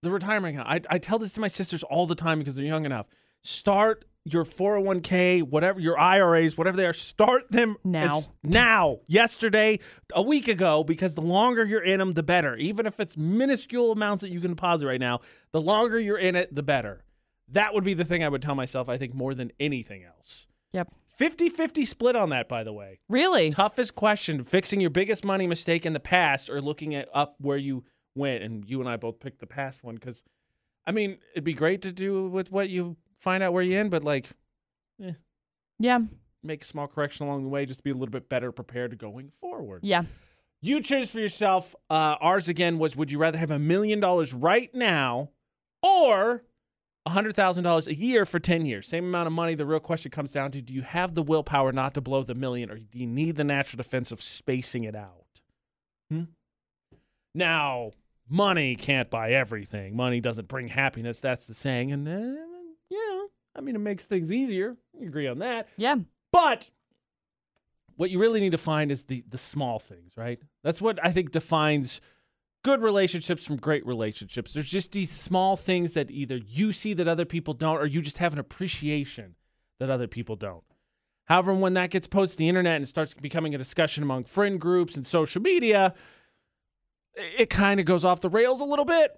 S1: the retirement account. I, I tell this to my sisters all the time because they're young enough. Start your 401k, whatever your IRAs, whatever they are, start them
S2: Now.
S1: as- now, yesterday, a week ago, because the longer you're in them, the better. Even if it's minuscule amounts that you can deposit right now, the longer you're in it, the better. That would be the thing I would tell myself, I think, more than anything else.
S2: Yep.
S1: 50 50 split on that, by the way.
S2: Really?
S1: Toughest question fixing your biggest money mistake in the past or looking at up where you went. And you and I both picked the past one because, I mean, it'd be great to do with what you find out where you're in, but like
S2: Yeah.
S1: make a small correction along the way just to be a little bit better prepared going forward.
S2: Yeah.
S1: You choose for yourself. Uh, ours again was would you rather have a million dollars right now or $100,000 a year for 10 years? Same amount of money. The real question comes down to do you have the willpower not to blow the million or do you need the natural defense of spacing it out? Hmm? Now, money can't buy everything. Money doesn't bring happiness. That's the saying. And uh, yeah, I mean, it makes things easier. We agree on that.
S2: Yeah.
S1: But what you really need to find is the the small things, right? That's what I think defines good relationships from great relationships. There's just these small things that either you see that other people don't or you just have an appreciation that other people don't. However, when that gets posted to the internet and starts becoming a discussion among friend groups and social media, it, it kind of goes off the rails a little bit.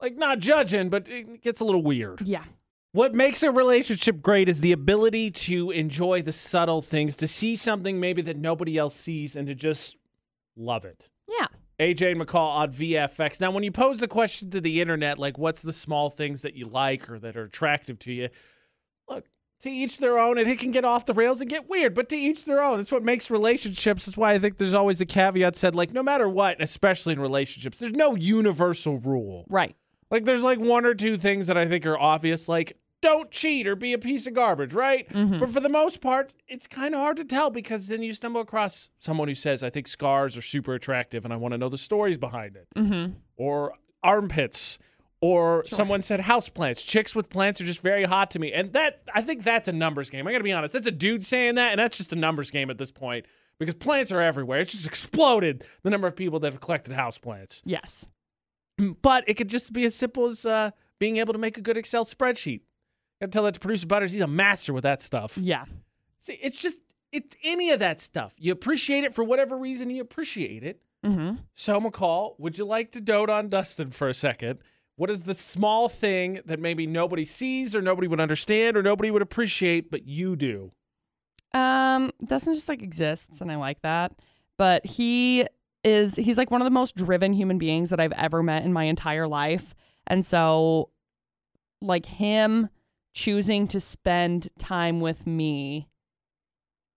S1: Like not judging, but it gets a little weird.
S2: Yeah.
S1: What makes a relationship great is the ability to enjoy the subtle things, to see something maybe that nobody else sees, and to just love it.
S2: Yeah.
S1: AJ and McCall on VFX. Now, when you pose the question to the internet, like what's the small things that you like or that are attractive to you, look, to each their own, and it can get off the rails and get weird, but to each their own. That's what makes relationships. That's why I think there's always the caveat said, like, no matter what, especially in relationships, there's no universal rule.
S2: Right.
S1: Like there's like one or two things that I think are obvious, like don't cheat or be a piece of garbage, right? But for the most part, it's kind of hard to tell because then you stumble across someone who says, I think scars are super attractive and I want to know the stories behind it.
S2: Mm-hmm.
S1: Or armpits. Or someone said house plants. Chicks with plants are just very hot to me. And that I think that's a numbers game. I gotta be honest. That's a dude saying that, and that's just a numbers game at this point. Because plants are everywhere. It's just exploded the number of people that have collected house plants.
S2: Yes.
S1: but it could just be as simple as uh, being able to make a good Excel spreadsheet. Gotta tell that to producer Butters. He's a master with that stuff.
S2: Yeah.
S1: See, it's just it's any of that stuff. You appreciate it for whatever reason you appreciate it.
S2: Mm-hmm.
S1: So McCall, would you like to dote on Dustin for a second? What is the small thing that maybe nobody sees or nobody would understand or nobody would appreciate, but you do?
S2: Um, Dustin just like exists, and I like that. But he is he's like one of the most driven human beings that I've ever met in my entire life, and so like him choosing to spend time with me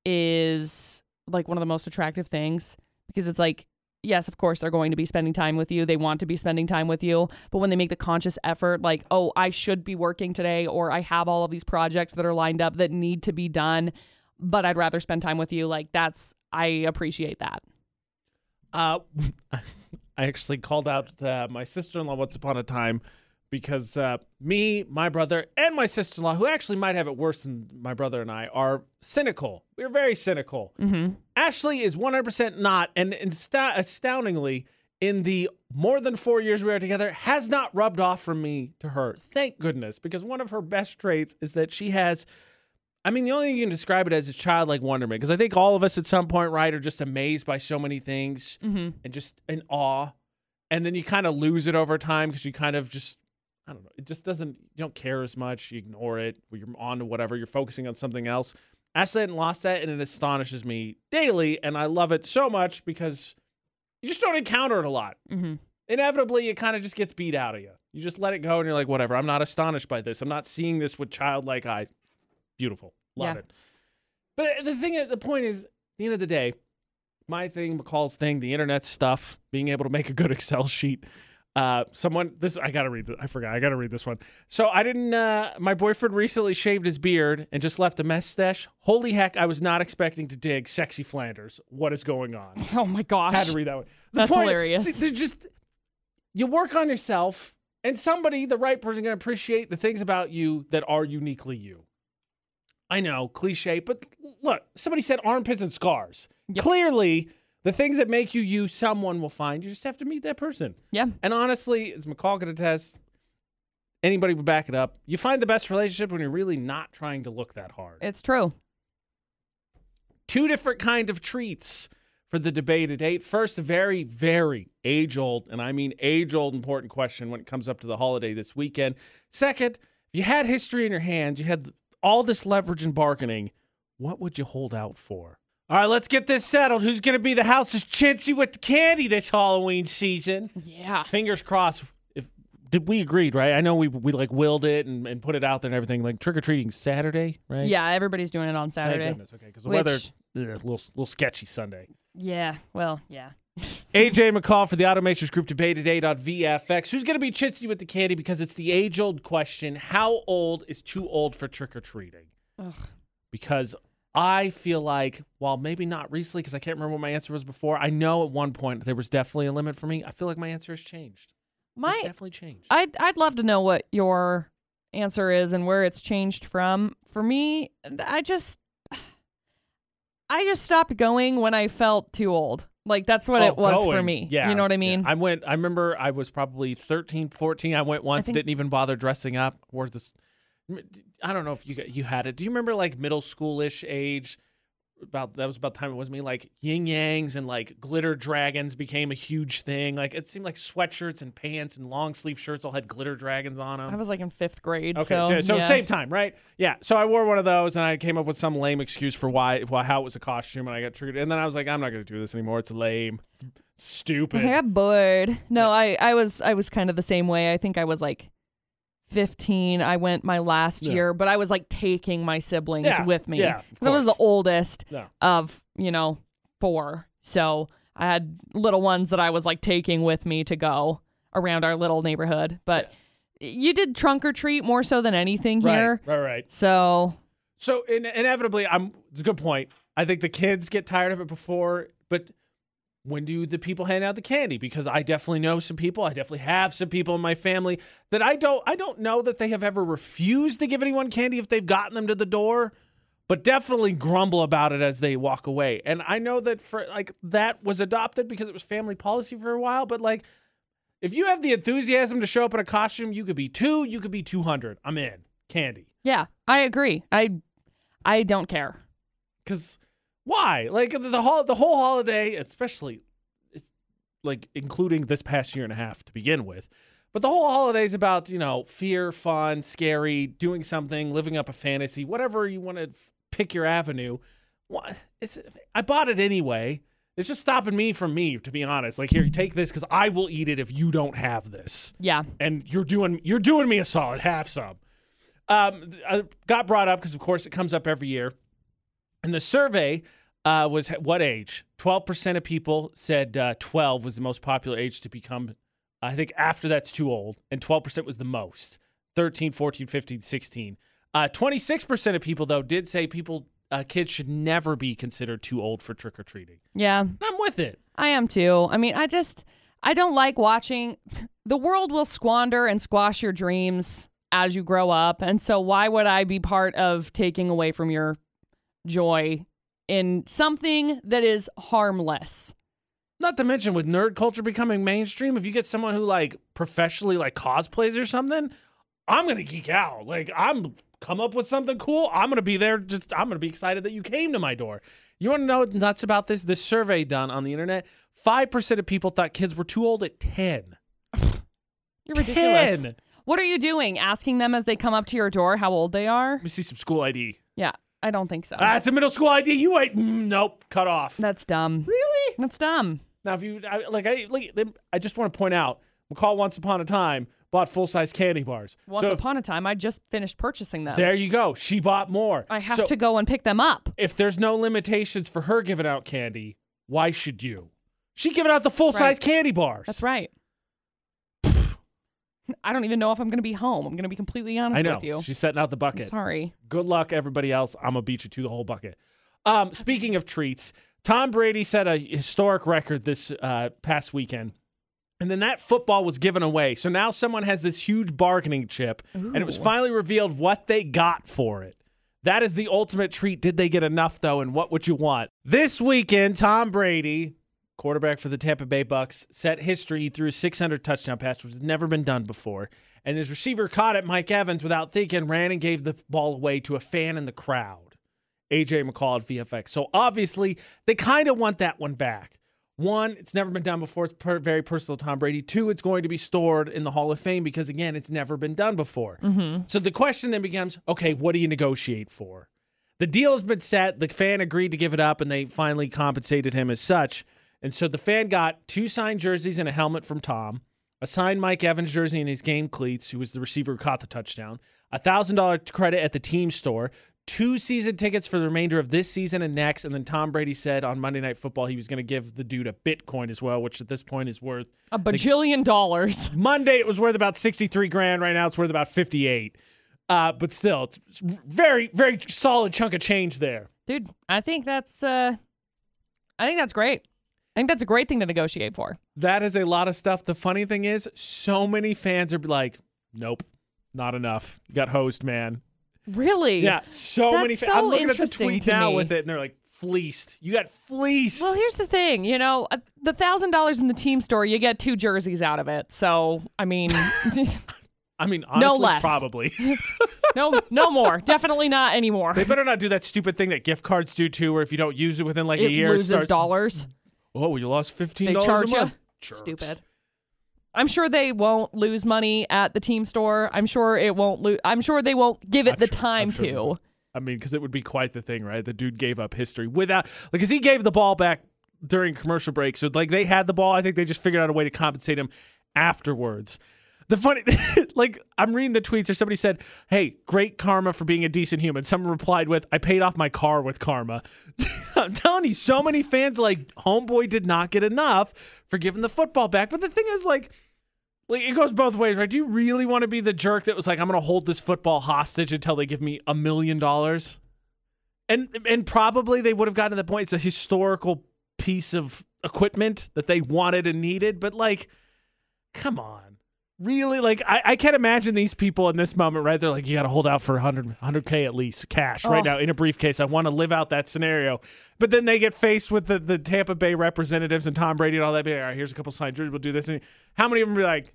S2: is like one of the most attractive things because it's like yes of course they're going to be spending time with you. They want to be spending time with you. But when they make the conscious effort like oh i should be working today or i have all of these projects that are lined up that need to be done but i'd rather spend time with you like that's i appreciate that.
S1: Uh, I actually called out uh, my sister in law once upon a time because uh, me, my brother, and my sister in law, who actually might have it worse than my brother and I, are cynical. We're very cynical.
S2: Mm-hmm.
S1: Ashley is 100% not, and insta- astoundingly, in the more than four years we are together, has not rubbed off from me to her. Thank goodness, because one of her best traits is that she has. I mean, the only thing you can describe it as is childlike wonderment, because I think all of us at some point, right, are just amazed by so many things
S2: Mm-hmm.
S1: and just in awe. And then you kind of lose it over time because you kind of just, I don't know, it just doesn't, you don't care as much. You ignore it, you're on to whatever, you're focusing on something else. Ashley hadn't lost that, and it astonishes me daily. And I love it so much because you just don't encounter it a lot.
S2: Mm-hmm.
S1: Inevitably, it kind of just gets beat out of you. You just let it go, and you're like, whatever. I'm not astonished by this. I'm not seeing this with childlike eyes. Beautiful. Love
S2: Yeah.
S1: it. But the thing, the point is, at the end of the day, my thing, McCall's thing, the internet stuff, being able to make a good Excel sheet. Uh, someone, this I gotta read. This, I forgot. I gotta read this one. So I didn't. Uh, my boyfriend recently shaved his beard and just left a mustache. Holy heck! I was not expecting to dig sexy Flanders. What is going on?
S2: Oh my gosh.
S1: I had to read that one. The
S2: That's
S1: point-
S2: hilarious.
S1: see, just you work on yourself, and somebody, the right person, to appreciate the things about you that are uniquely you. I know, cliche, but look, somebody said armpits and scars.
S2: Yep.
S1: Clearly, the things that make you you, someone will find. You just have to meet that person.
S2: Yeah.
S1: And honestly, as McCall could attest, anybody would back it up. You find the best relationship when you're really not trying to look that hard
S2: It's true.
S1: two different kind of treats for the debate at eight. First, a very, very age old, and I mean age old important question when it comes up to the holiday this weekend. Second, if you had history in your hands, you had all this leverage and bargaining, what would you hold out for? All right, let's get this settled. Who's going to be the house's chintzy with the candy this Halloween season?
S2: Yeah.
S1: Fingers crossed. If did we agreed, right? I know we we like willed it and, and put it out there and everything. Like trick or treating Saturday, right?
S2: Yeah, everybody's doing it on
S1: Thank
S2: Saturday.
S1: goodness. Okay, because the
S2: Which-
S1: weather ugh, a little little sketchy Sunday.
S2: Yeah. Well, yeah.
S1: AJ McCall for the Automakers Group debate today on VFX. Who's going to be chintzy with the candy? Because it's the age old question how old is too old for trick or treating?
S2: Ugh.
S1: Because I feel like, while maybe not recently, because I can't remember what my answer was before, I know at one point there was definitely a limit for me. I feel like my answer has changed. it's
S2: My
S1: definitely changed.
S2: I'd I'd love to know what your answer is and where it's changed from. For me, I just I just stopped going when I felt too old. Like that's what
S1: Oh,
S2: it was for me.
S1: Yeah.
S2: You know what I
S1: yeah.
S2: mean?
S1: I went, I remember I was probably 13, 14. I went once,
S2: think-
S1: didn't even bother dressing up. Wore this, I don't know if you got- you had it. Do you remember like middle schoolish age? About that was about the time it was me. Like yin yangs and like glitter dragons became a huge thing. Like it seemed like sweatshirts and pants and long sleeve shirts all had glitter dragons on them.
S2: I was like in fifth grade.
S1: Okay,
S2: so,
S1: so, so
S2: yeah.
S1: same time, right? Yeah. So I wore one of those, and I came up with some lame excuse for why, why how it was a costume, and I got triggered. And then I was like, I'm not going to do this anymore. It's lame. It's stupid.
S2: I got bored. No, I I was I was kind of the same way. I think I was like 15. I went my last
S1: Yeah.
S2: year, but I was like taking my siblings
S1: Yeah,
S2: with me.
S1: yeah,
S2: I was the oldest
S1: Yeah.
S2: of, you know, four. So I had little ones that I was like taking with me to go around our little neighborhood. But you did trunk or treat more so than anything here.
S1: Right, right, right.
S2: So
S1: So in, inevitably, I'm. It's a good point. I think the kids get tired of it before, but when do the people hand out the candy? Because I definitely know some people. I definitely have some people in my family that I don't. I don't know that they have ever refused to give anyone candy if they've gotten them to the door, but definitely grumble about it as they walk away. And I know that for like that was adopted because it was family policy for a while. But like, if you have the enthusiasm to show up in a costume, you could be two, you could be two hundred. I'm in candy.
S2: yeah, I agree. I I don't care.
S1: Because why? Like the, whole the whole holiday, especially, it's like including this past year and a half to begin with. But the whole holiday is about you know fear, fun, scary, doing something, living up a fantasy, whatever you want to f- pick your avenue. What? It's I bought it anyway. It's just stopping me from me, to be honest. Like here, take this because I will eat it if you don't have this
S2: Yeah.
S1: and you're doing you're doing me a solid. Have some. Um, I got brought up because of course it comes up every year, and the survey uh, was what age? Twelve percent of people said uh, twelve was the most popular age to become. I think after that's too old, and twelve percent was the most. 13, 14, 15, 16. Uh, 26% of people though did say people uh, kids should never be considered too old for trick or treating.
S2: Yeah.
S1: I'm with it.
S2: I am too. I mean, I just I don't like watching the world will squander and squash your dreams as you grow up. And so, why would I be part of taking away from your joy in something that is harmless?
S1: Not to mention with nerd culture becoming mainstream, if you get someone who like professionally like cosplays or something, I'm gonna geek out. Like I'm come up with something cool. I'm gonna be there. Just I'm gonna be excited that you came to my door. You want to know what's nuts about this? This survey done on the internet, five percent of people thought kids were too old at ten.
S2: You're ridiculous. What are you doing? Asking them as they come up to your door how old they are?
S1: Let me see some school ID.
S2: Yeah, I don't think so.
S1: That's a middle school ID. You wait. Mm, nope, cut off.
S2: That's dumb.
S1: Really?
S2: That's dumb.
S1: Now, if you I, like, I like, I just want to point out, McCall once upon a time bought full size candy bars.
S2: Once
S1: So
S2: upon a time, I just finished purchasing them.
S1: there you go. She bought more.
S2: I have
S1: So
S2: to go and pick them up.
S1: If there's no limitations for her giving out candy, why should you? She giving out the full size
S2: right.
S1: candy bars.
S2: That's right. I don't even know if I'm going to be home. I'm going to be completely honest
S1: I know.
S2: with you.
S1: She's setting out the bucket.
S2: Sorry.
S1: Good luck, everybody else. I'm gonna beat you to the whole bucket. Um, speaking of treats, Tom Brady set a historic record this uh, past weekend, and then that football was given away. So now someone has this huge bargaining chip, and it was finally revealed what they got for it. That is the ultimate treat. Did they get enough though? And what would you want? This weekend, Tom Brady, quarterback for the Tampa Bay Bucks, set history. He threw 600 touchdown passes, which has never been done before. And his receiver caught it. Mike Evans, without thinking, ran and gave the ball away to a fan in the crowd. AJ McCall at VFX. So obviously, they kind of want that one back. One, it's never been done before. It's per- very personal to Tom Brady. Two, it's going to be stored in the Hall of Fame because, again, it's never been done before. Mm-hmm. So the question then becomes okay, what do you negotiate for? The deal has been set. The fan agreed to give it up, and they finally compensated him as such. And so the fan got two signed jerseys and a helmet from Tom, a signed Mike Evans jersey and his game cleats, who was the receiver who caught the touchdown, a thousand dollar credit at the team store, two season tickets for the remainder of this season and next. And then Tom Brady said on Monday Night Football he was going to give the dude a Bitcoin as well, which at this point is worth
S2: A bajillion dollars.
S1: Monday it was worth about 63 grand. Right now it's worth about 58. Uh, but still, it's it's very, very solid chunk of change there.
S2: Dude, I think that's uh I think that's great. I think that's a great thing to negotiate for.
S1: That is a lot of stuff. The funny thing is, so many fans are like, nope, not enough. You got hosed, man.
S2: Really?
S1: Yeah, so
S2: That's
S1: many fans.
S2: so
S1: I'm looking at the tweet now
S2: me.
S1: with it, and they're like, fleeced. You got fleeced.
S2: Well, here's the thing, you know, uh, the thousand dollars in the team store, you get two jerseys out of it. So, I mean,
S1: I mean, honestly,
S2: less.
S1: probably.
S2: no, no more. Definitely not anymore.
S1: they better not do that stupid thing that gift cards do too, where if you don't use it within like
S2: it
S1: a year, it starts.
S2: dollars.
S1: Oh, well, you lost fifteen
S2: They
S1: dollars
S2: charge
S1: a
S2: you.
S1: month. Jerks.
S2: Stupid. I'm sure they won't lose money at the team store. I'm sure it won't lose. I'm sure they won't give it
S1: I'm
S2: the
S1: sure-
S2: time
S1: sure
S2: to.
S1: I mean, because it would be quite the thing, right? The dude gave up history without, because he gave the ball back during commercial break. So, like, they had the ball. I think they just figured out a way to compensate him afterwards. The funny, like, I'm reading the tweets, or somebody said, Hey, great karma for being a decent human. Someone replied with, I paid off my car with karma. I'm telling you, so many fans, like, Homeboy did not get enough for giving the football back. But the thing is, like, like it goes both ways, right? Do you really want to be the jerk that was like, I'm gonna hold this football hostage until they give me a million dollars? And and probably they would have gotten to the point it's a historical piece of equipment that they wanted and needed, but like, come on. Really? Like I, I can't imagine these people in this moment, right? They're like, you gotta hold out for 100 100K at least cash right
S2: Oh.
S1: now in a briefcase. I want to live out that scenario. But then they get faced with the, the Tampa Bay representatives and Tom Brady and all that. Be like, all right, here's a couple signed. We'll do this. And how many of them be like,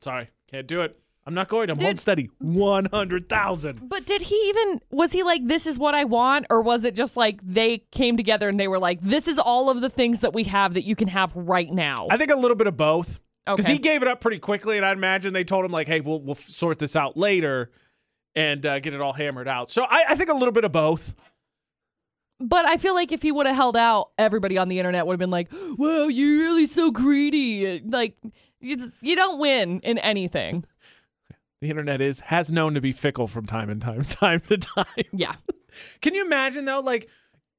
S1: sorry, can't do it. I'm not going. I'm
S2: Dude.
S1: steady. 100,000.
S2: But did he even was he like this is what I want or was it just like they came together and they were like this is all of the things that we have that you can have right now.
S1: I think a little bit of both. Because
S2: Okay.
S1: he gave it up pretty quickly, and I imagine they told him like, "Hey, we'll we'll sort this out later, and uh, get it all hammered out." So I, I think a little bit of both.
S2: But I feel like if he would have held out, everybody on the internet would have been like, "Wow, you're really so greedy." Like you, you don't win in anything.
S1: The internet is has known to be fickle from time and time, time to time.
S2: Yeah.
S1: Can you imagine though, like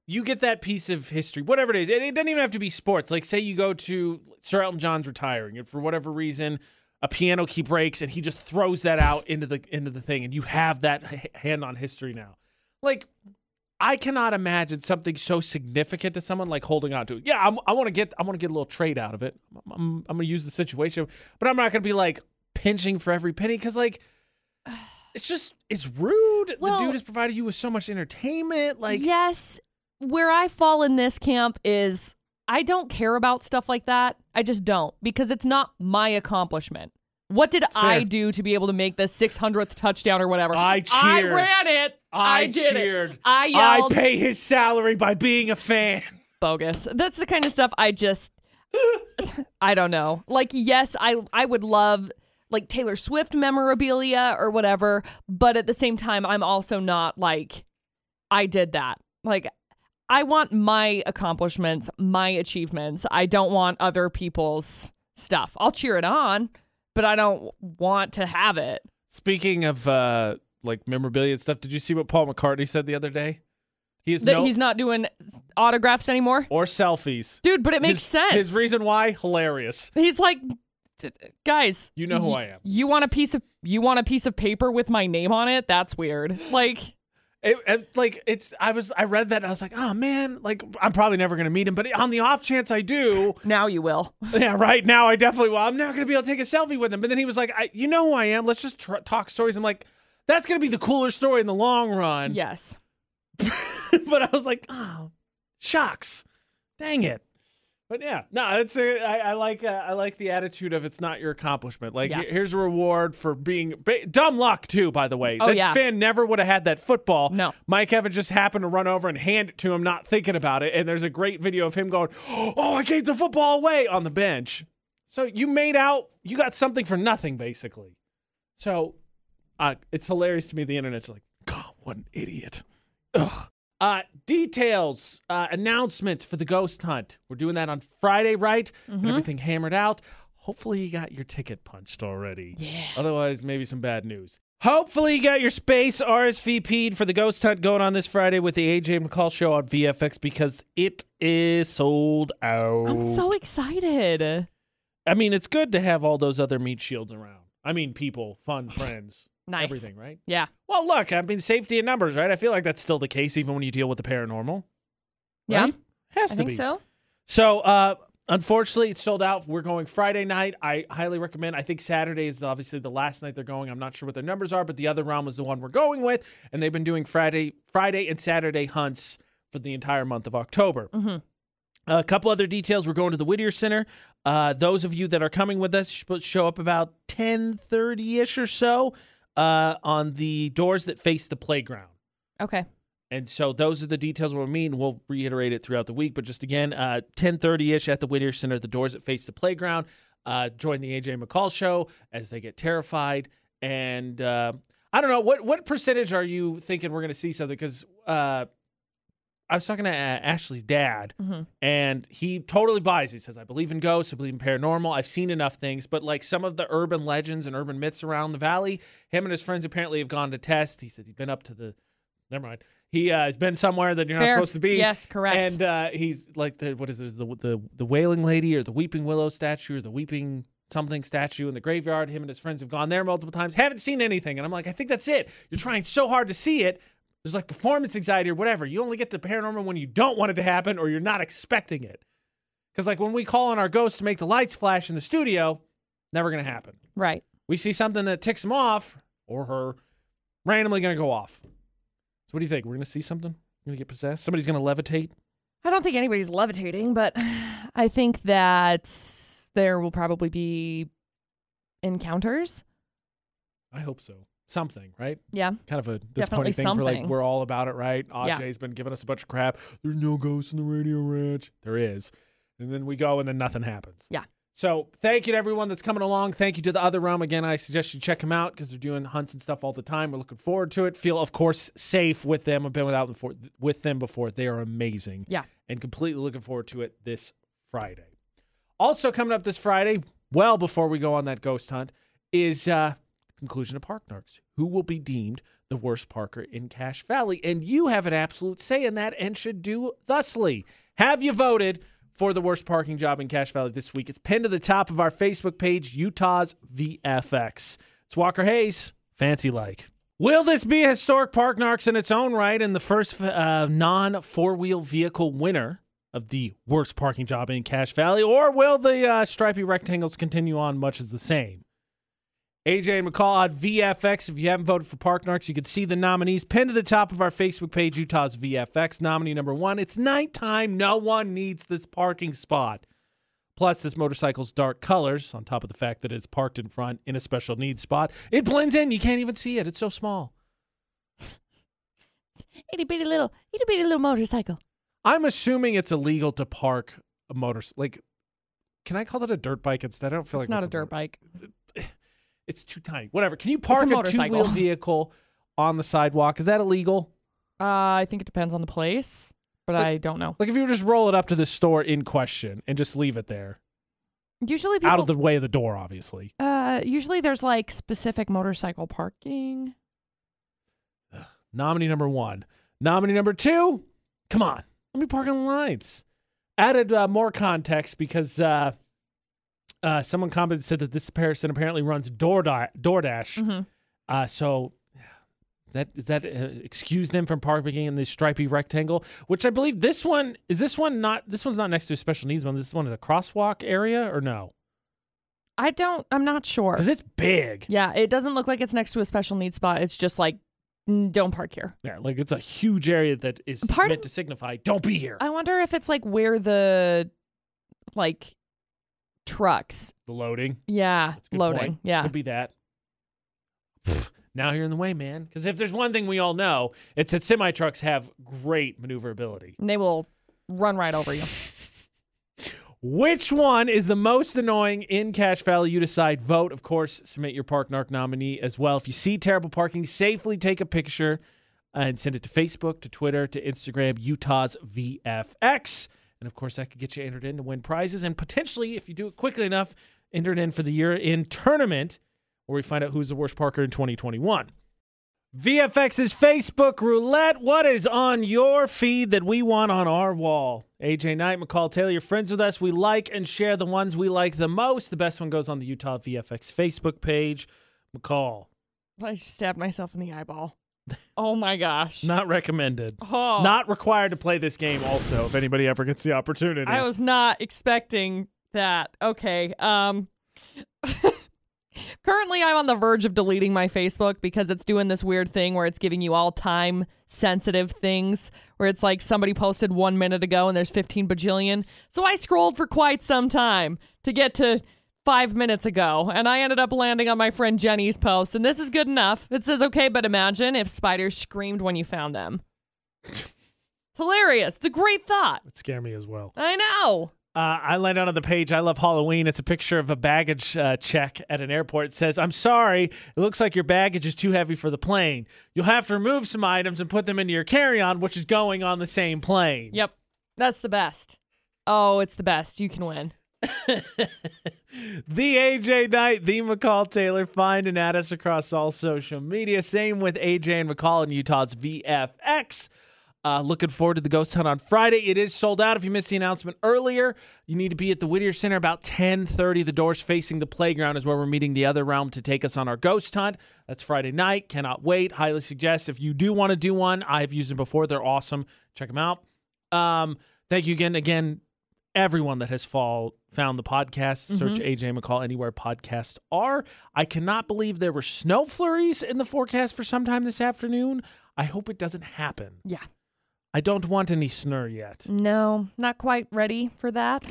S1: you get that piece of history, whatever it is. It, it doesn't even have to be sports. Like say you go to Sir Elton John's retiring, and for whatever reason, a piano key breaks, and he just throws that out into the into the thing, and you have that h- hand on history now. Like I cannot imagine something so significant to someone like holding on to. it. Yeah, I'm, I want to get I want to get a little trade out of it. I'm, I'm, I'm going to use the situation, but I'm not going to be like pinching for every penny because like it's just it's rude.
S2: Well-
S1: the dude has provided you with so much entertainment. Like
S2: yes, where I fall in this camp is I don't care about stuff like that. I just don't because it's not my accomplishment. What did I do to be able to make the 600th touchdown or whatever?
S1: I cheered.
S2: I ran it.
S1: I,
S2: did
S1: cheered.
S2: it. I
S1: I pay his salary by being a fan.
S2: bogus. That's the kind of stuff I just I don't know. Like yes, I I would love like Taylor Swift memorabilia or whatever, but at the same time I'm also not like I did that. Like I want my accomplishments, my achievements. I don't want other people's stuff. I'll cheer it on, but I don't want to have it.
S1: Speaking of uh like memorabilia and stuff, did you see what Paul McCartney said the other day? He is
S2: That
S1: no
S2: he's not doing autographs anymore.
S1: or selfies.
S2: Dude, but it makes
S1: His-
S2: sense.
S1: His reason why hilarious.
S2: He's like, "D- d- guys,
S1: You know who
S2: y-
S1: I am.
S2: You want a piece of you want a piece of paper with my name on it? That's weird. Like,
S1: It, it- like it's I was I read that and I was like, oh man, like I'm probably never gonna meet him, but on the off chance I do,
S2: now you will.
S1: yeah, right now I definitely will. I'm never gonna be able to take a selfie with him. But then he was like, I, you know who I am? Let's just tr- talk stories. I'm like, that's gonna be the cooler story in the long run.
S2: yes.
S1: but I was like, oh, shucks, dang it. But yeah, no, it's a, I, I like uh, I like the attitude of it's not your accomplishment. Like
S2: Yeah.
S1: here's a reward for being ba- dumb luck too. By the way,
S2: Oh,
S1: that
S2: yeah.
S1: fan never would have had that football.
S2: No.
S1: Mike Evans just happened to run over and hand it to him, not thinking about it. And there's a great video of him going, "Oh, I gave the football away" on the bench. So you made out, you got something for nothing, basically. So uh, it's hilarious to me. The internet's like, God, what an idiot. Ugh. Uh, details, uh, announcements for the ghost hunt. We're doing that on Friday, right?
S2: Mm-hmm.
S1: Everything hammered out. Hopefully, you got your ticket punched already.
S2: Yeah.
S1: Otherwise, maybe some bad news. Hopefully, you got your space RSVP'd for the ghost hunt going on this Friday with the AJ McCall show on VFX because it is sold out.
S2: I'm so excited.
S1: I mean, it's good to have all those other meat shields around. I mean, people, fun, friends,
S2: Nice.
S1: everything, right?
S2: Yeah.
S1: Well, look, I mean, safety in numbers, right? I feel like that's still the case even when you deal with the paranormal.
S2: Yeah.
S1: right? Has
S2: I
S1: to
S2: think
S1: be.
S2: so.
S1: So, uh, unfortunately, it's sold out. We're going Friday night. I highly recommend. I think Saturday is obviously the last night they're going. I'm not sure what their numbers are, but the other round was the one we're going with, and they've been doing Friday, Friday and Saturday hunts for the entire month of October.
S2: Mhm.
S1: A couple other details. We're going to the Whittier Center. Uh, those of you that are coming with us sh- show up about 10:30 ish or so uh, on the doors that face the playground.
S2: Okay.
S1: And so those are the details we'll mean. We'll reiterate it throughout the week, but just again, uh, 10:30ish at the Whittier Center, the doors that face the playground. Uh, join the AJ McCall show as they get terrified. And uh, I don't know what what percentage are you thinking we're going to see something? Because uh, I was talking to uh, Ashley's dad,
S2: Mhm.
S1: and he totally buys. He says, "I believe in ghosts. I believe in paranormal. I've seen enough things, but like some of the urban legends and urban myths around the valley, him and his friends apparently have gone to test. He said he's been up to the. Never mind. He uh, has been somewhere that you're not supposed to be.
S2: Yes, correct.
S1: And uh, he's like the what is this the the the wailing lady or the weeping willow statue or the weeping something statue in the graveyard. Him and his friends have gone there multiple times. Haven't seen anything, and I'm like, I think that's it. You're trying so hard to see it. There's like performance anxiety or whatever. You only get to paranormal when you don't want it to happen or you're not expecting it. Because like when we call on our ghost to make the lights flash in the studio, never gonna happen.
S2: right.
S1: We see something that ticks him off or her, randomly gonna go off. So what do you think? We're gonna see something? We're gonna get possessed? Somebody's gonna levitate?
S2: I don't think anybody's levitating, but I think that there will probably be encounters.
S1: I hope so. Something, right?
S2: Yeah.
S1: Kind of a
S2: Definitely
S1: disappointing thing for like we're all about it, right? AJ's been giving us a bunch of crap. There's no ghosts in the radio ranch. There is. And then we go and then nothing happens.
S2: Yeah.
S1: So thank you to everyone that's coming along. Thank you to the other realm. Again, I suggest you check them out because they're doing hunts and stuff all the time. We're looking forward to it. Feel, of course, safe with them. I've been without them before, with them before. They are amazing.
S2: Yeah.
S1: And completely looking forward to it this Friday. Also coming up this Friday, well before we go on that ghost hunt, is uh, conclusion of Park Narcs. Who will be deemed the worst parker in Cache Valley? And you have an absolute say in that and should do thusly. Have you voted for the worst parking job in Cache Valley this week? It's pinned to the top of our Facebook page, Utah's VFX. It's Walker Hayes, fancy like. Will this be a historic park narcs in its own right and the first uh, non four wheel vehicle winner of the worst parking job in Cache Valley, or will the uh, stripy rectangles continue on much as the same? AJ McCall on VFX. If you haven't voted for Park Narcs, you can see the nominees pinned to the top of our Facebook page, Utah's VFX. Nominee number one. It's nighttime. No one needs this parking spot. Plus, this motorcycle's dark colors, on top of the fact that it's parked in front in a special needs spot, it blends in. You can't even see it. It's so small.
S2: Itty bitty little, itty bitty little motorcycle.
S1: I'm assuming it's illegal to park a motor. Like, can I call it a dirt bike instead? I don't feel
S2: It's
S1: like
S2: not a dirt bike.
S1: It's too tiny. Whatever. Can you park a,
S2: motorcycle.
S1: two wheel vehicle on the sidewalk? Is that illegal?
S2: Uh, I think it depends on the place, but
S1: Like-
S2: I don't know.
S1: Like if you just roll it up to the store in question and just leave it there,
S2: Usually people
S1: out of the way of the door, obviously.
S2: Uh, usually there's like specific motorcycle parking.
S1: Nominee number one. Nominee number two. Come on, let me park on the lines. Added uh, more context because uh, uh, someone commented said that this person apparently runs DoorDash. DoorDash.
S2: Mm-hmm.
S1: Uh, so that is that uh, excuse them from parking in this stripy rectangle, which I believe this one is this one not this one's not next to a special needs one. This one is a crosswalk area or no?
S2: I don't. I'm not sure.
S1: Because it's big.
S2: Yeah, it doesn't look like it's next to a special needs spot. It's just like, don't park here.
S1: Yeah, like it's a huge area that is
S2: Part
S1: meant
S2: of-
S1: to signify don't be here.
S2: I wonder if it's like where the, like, trucks.
S1: the loading.
S2: Yeah,
S1: That's a good
S2: loading.
S1: point.
S2: Yeah.
S1: Could be that. Now you're in the way, man. Because if there's one thing we all know, it's that semi trucks have great maneuverability.
S2: And they will run right over you.
S1: Which one is the most annoying in Cache Valley? You decide. Vote, of course. Submit your Park Narc nominee as well. If you see terrible parking, safely take a picture and send it to Facebook, to Twitter, to Instagram, Utah's VFX. And of course, that could get you entered in to win prizes and potentially, if you do it quickly enough, entered in for the year in tournament where we find out who's the worst parker in 2021. VFX's Facebook roulette. What is on your feed that we want on our wall? AJ Knight, McCall Taylor, you're friends with us. We like and share the ones we like the most. The best one goes on the Utah VFX Facebook page. McCall,
S2: I just stabbed myself in the eyeball. Oh my gosh.
S1: not recommended.
S2: Oh,
S1: Not required to play this game, also, if anybody ever gets the opportunity.
S2: I was not expecting that. Okay. Um Currently I'm on the verge of deleting my Facebook because it's doing this weird thing where it's giving you all time sensitive things where it's like somebody posted 1 minute ago and there's 15 bajillion. So I scrolled for quite some time to get to 5 minutes ago and I ended up landing on my friend Jenny's post and this is good enough. It says okay, but imagine if spiders screamed when you found them. Hilarious. It's a great thought.
S1: It scared me as well.
S2: I know.
S1: Uh, I landed on the page. I love Halloween. It's a picture of a baggage uh, check at an airport. It says, I'm sorry. It looks like your baggage is too heavy for the plane. You'll have to remove some items and put them into your carry on, which is going on the same plane.
S2: Yep. That's the best. Oh, it's the best. You can win.
S1: the AJ Knight, the McCall Taylor. Find and add us across all social media. Same with AJ and McCall in Utah's VFX. Uh, looking forward to the ghost hunt on Friday. It is sold out. If you missed the announcement earlier, you need to be at the Whittier Center about 10:30. The doors facing the playground is where we're meeting the other realm to take us on our ghost hunt. That's Friday night. Cannot wait. Highly suggest if you do want to do one. I've used them before. They're awesome. Check them out. Um, thank you again. Again, everyone that has fall, found the podcast. Search mm-hmm. AJ McCall anywhere podcasts are. I cannot believe there were snow flurries in the forecast for sometime this afternoon. I hope it doesn't happen.
S2: Yeah.
S1: I don't want any snur yet.
S2: No, not quite ready for that.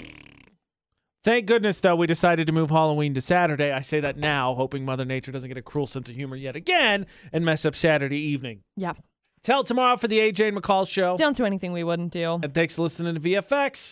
S1: Thank goodness, though, we decided to move Halloween to Saturday. I say that now, hoping Mother Nature doesn't get a cruel sense of humor yet again and mess up Saturday evening.
S2: Yeah.
S1: Tell tomorrow for the AJ and McCall show.
S2: Don't do anything we wouldn't do.
S1: And thanks for listening to VFX.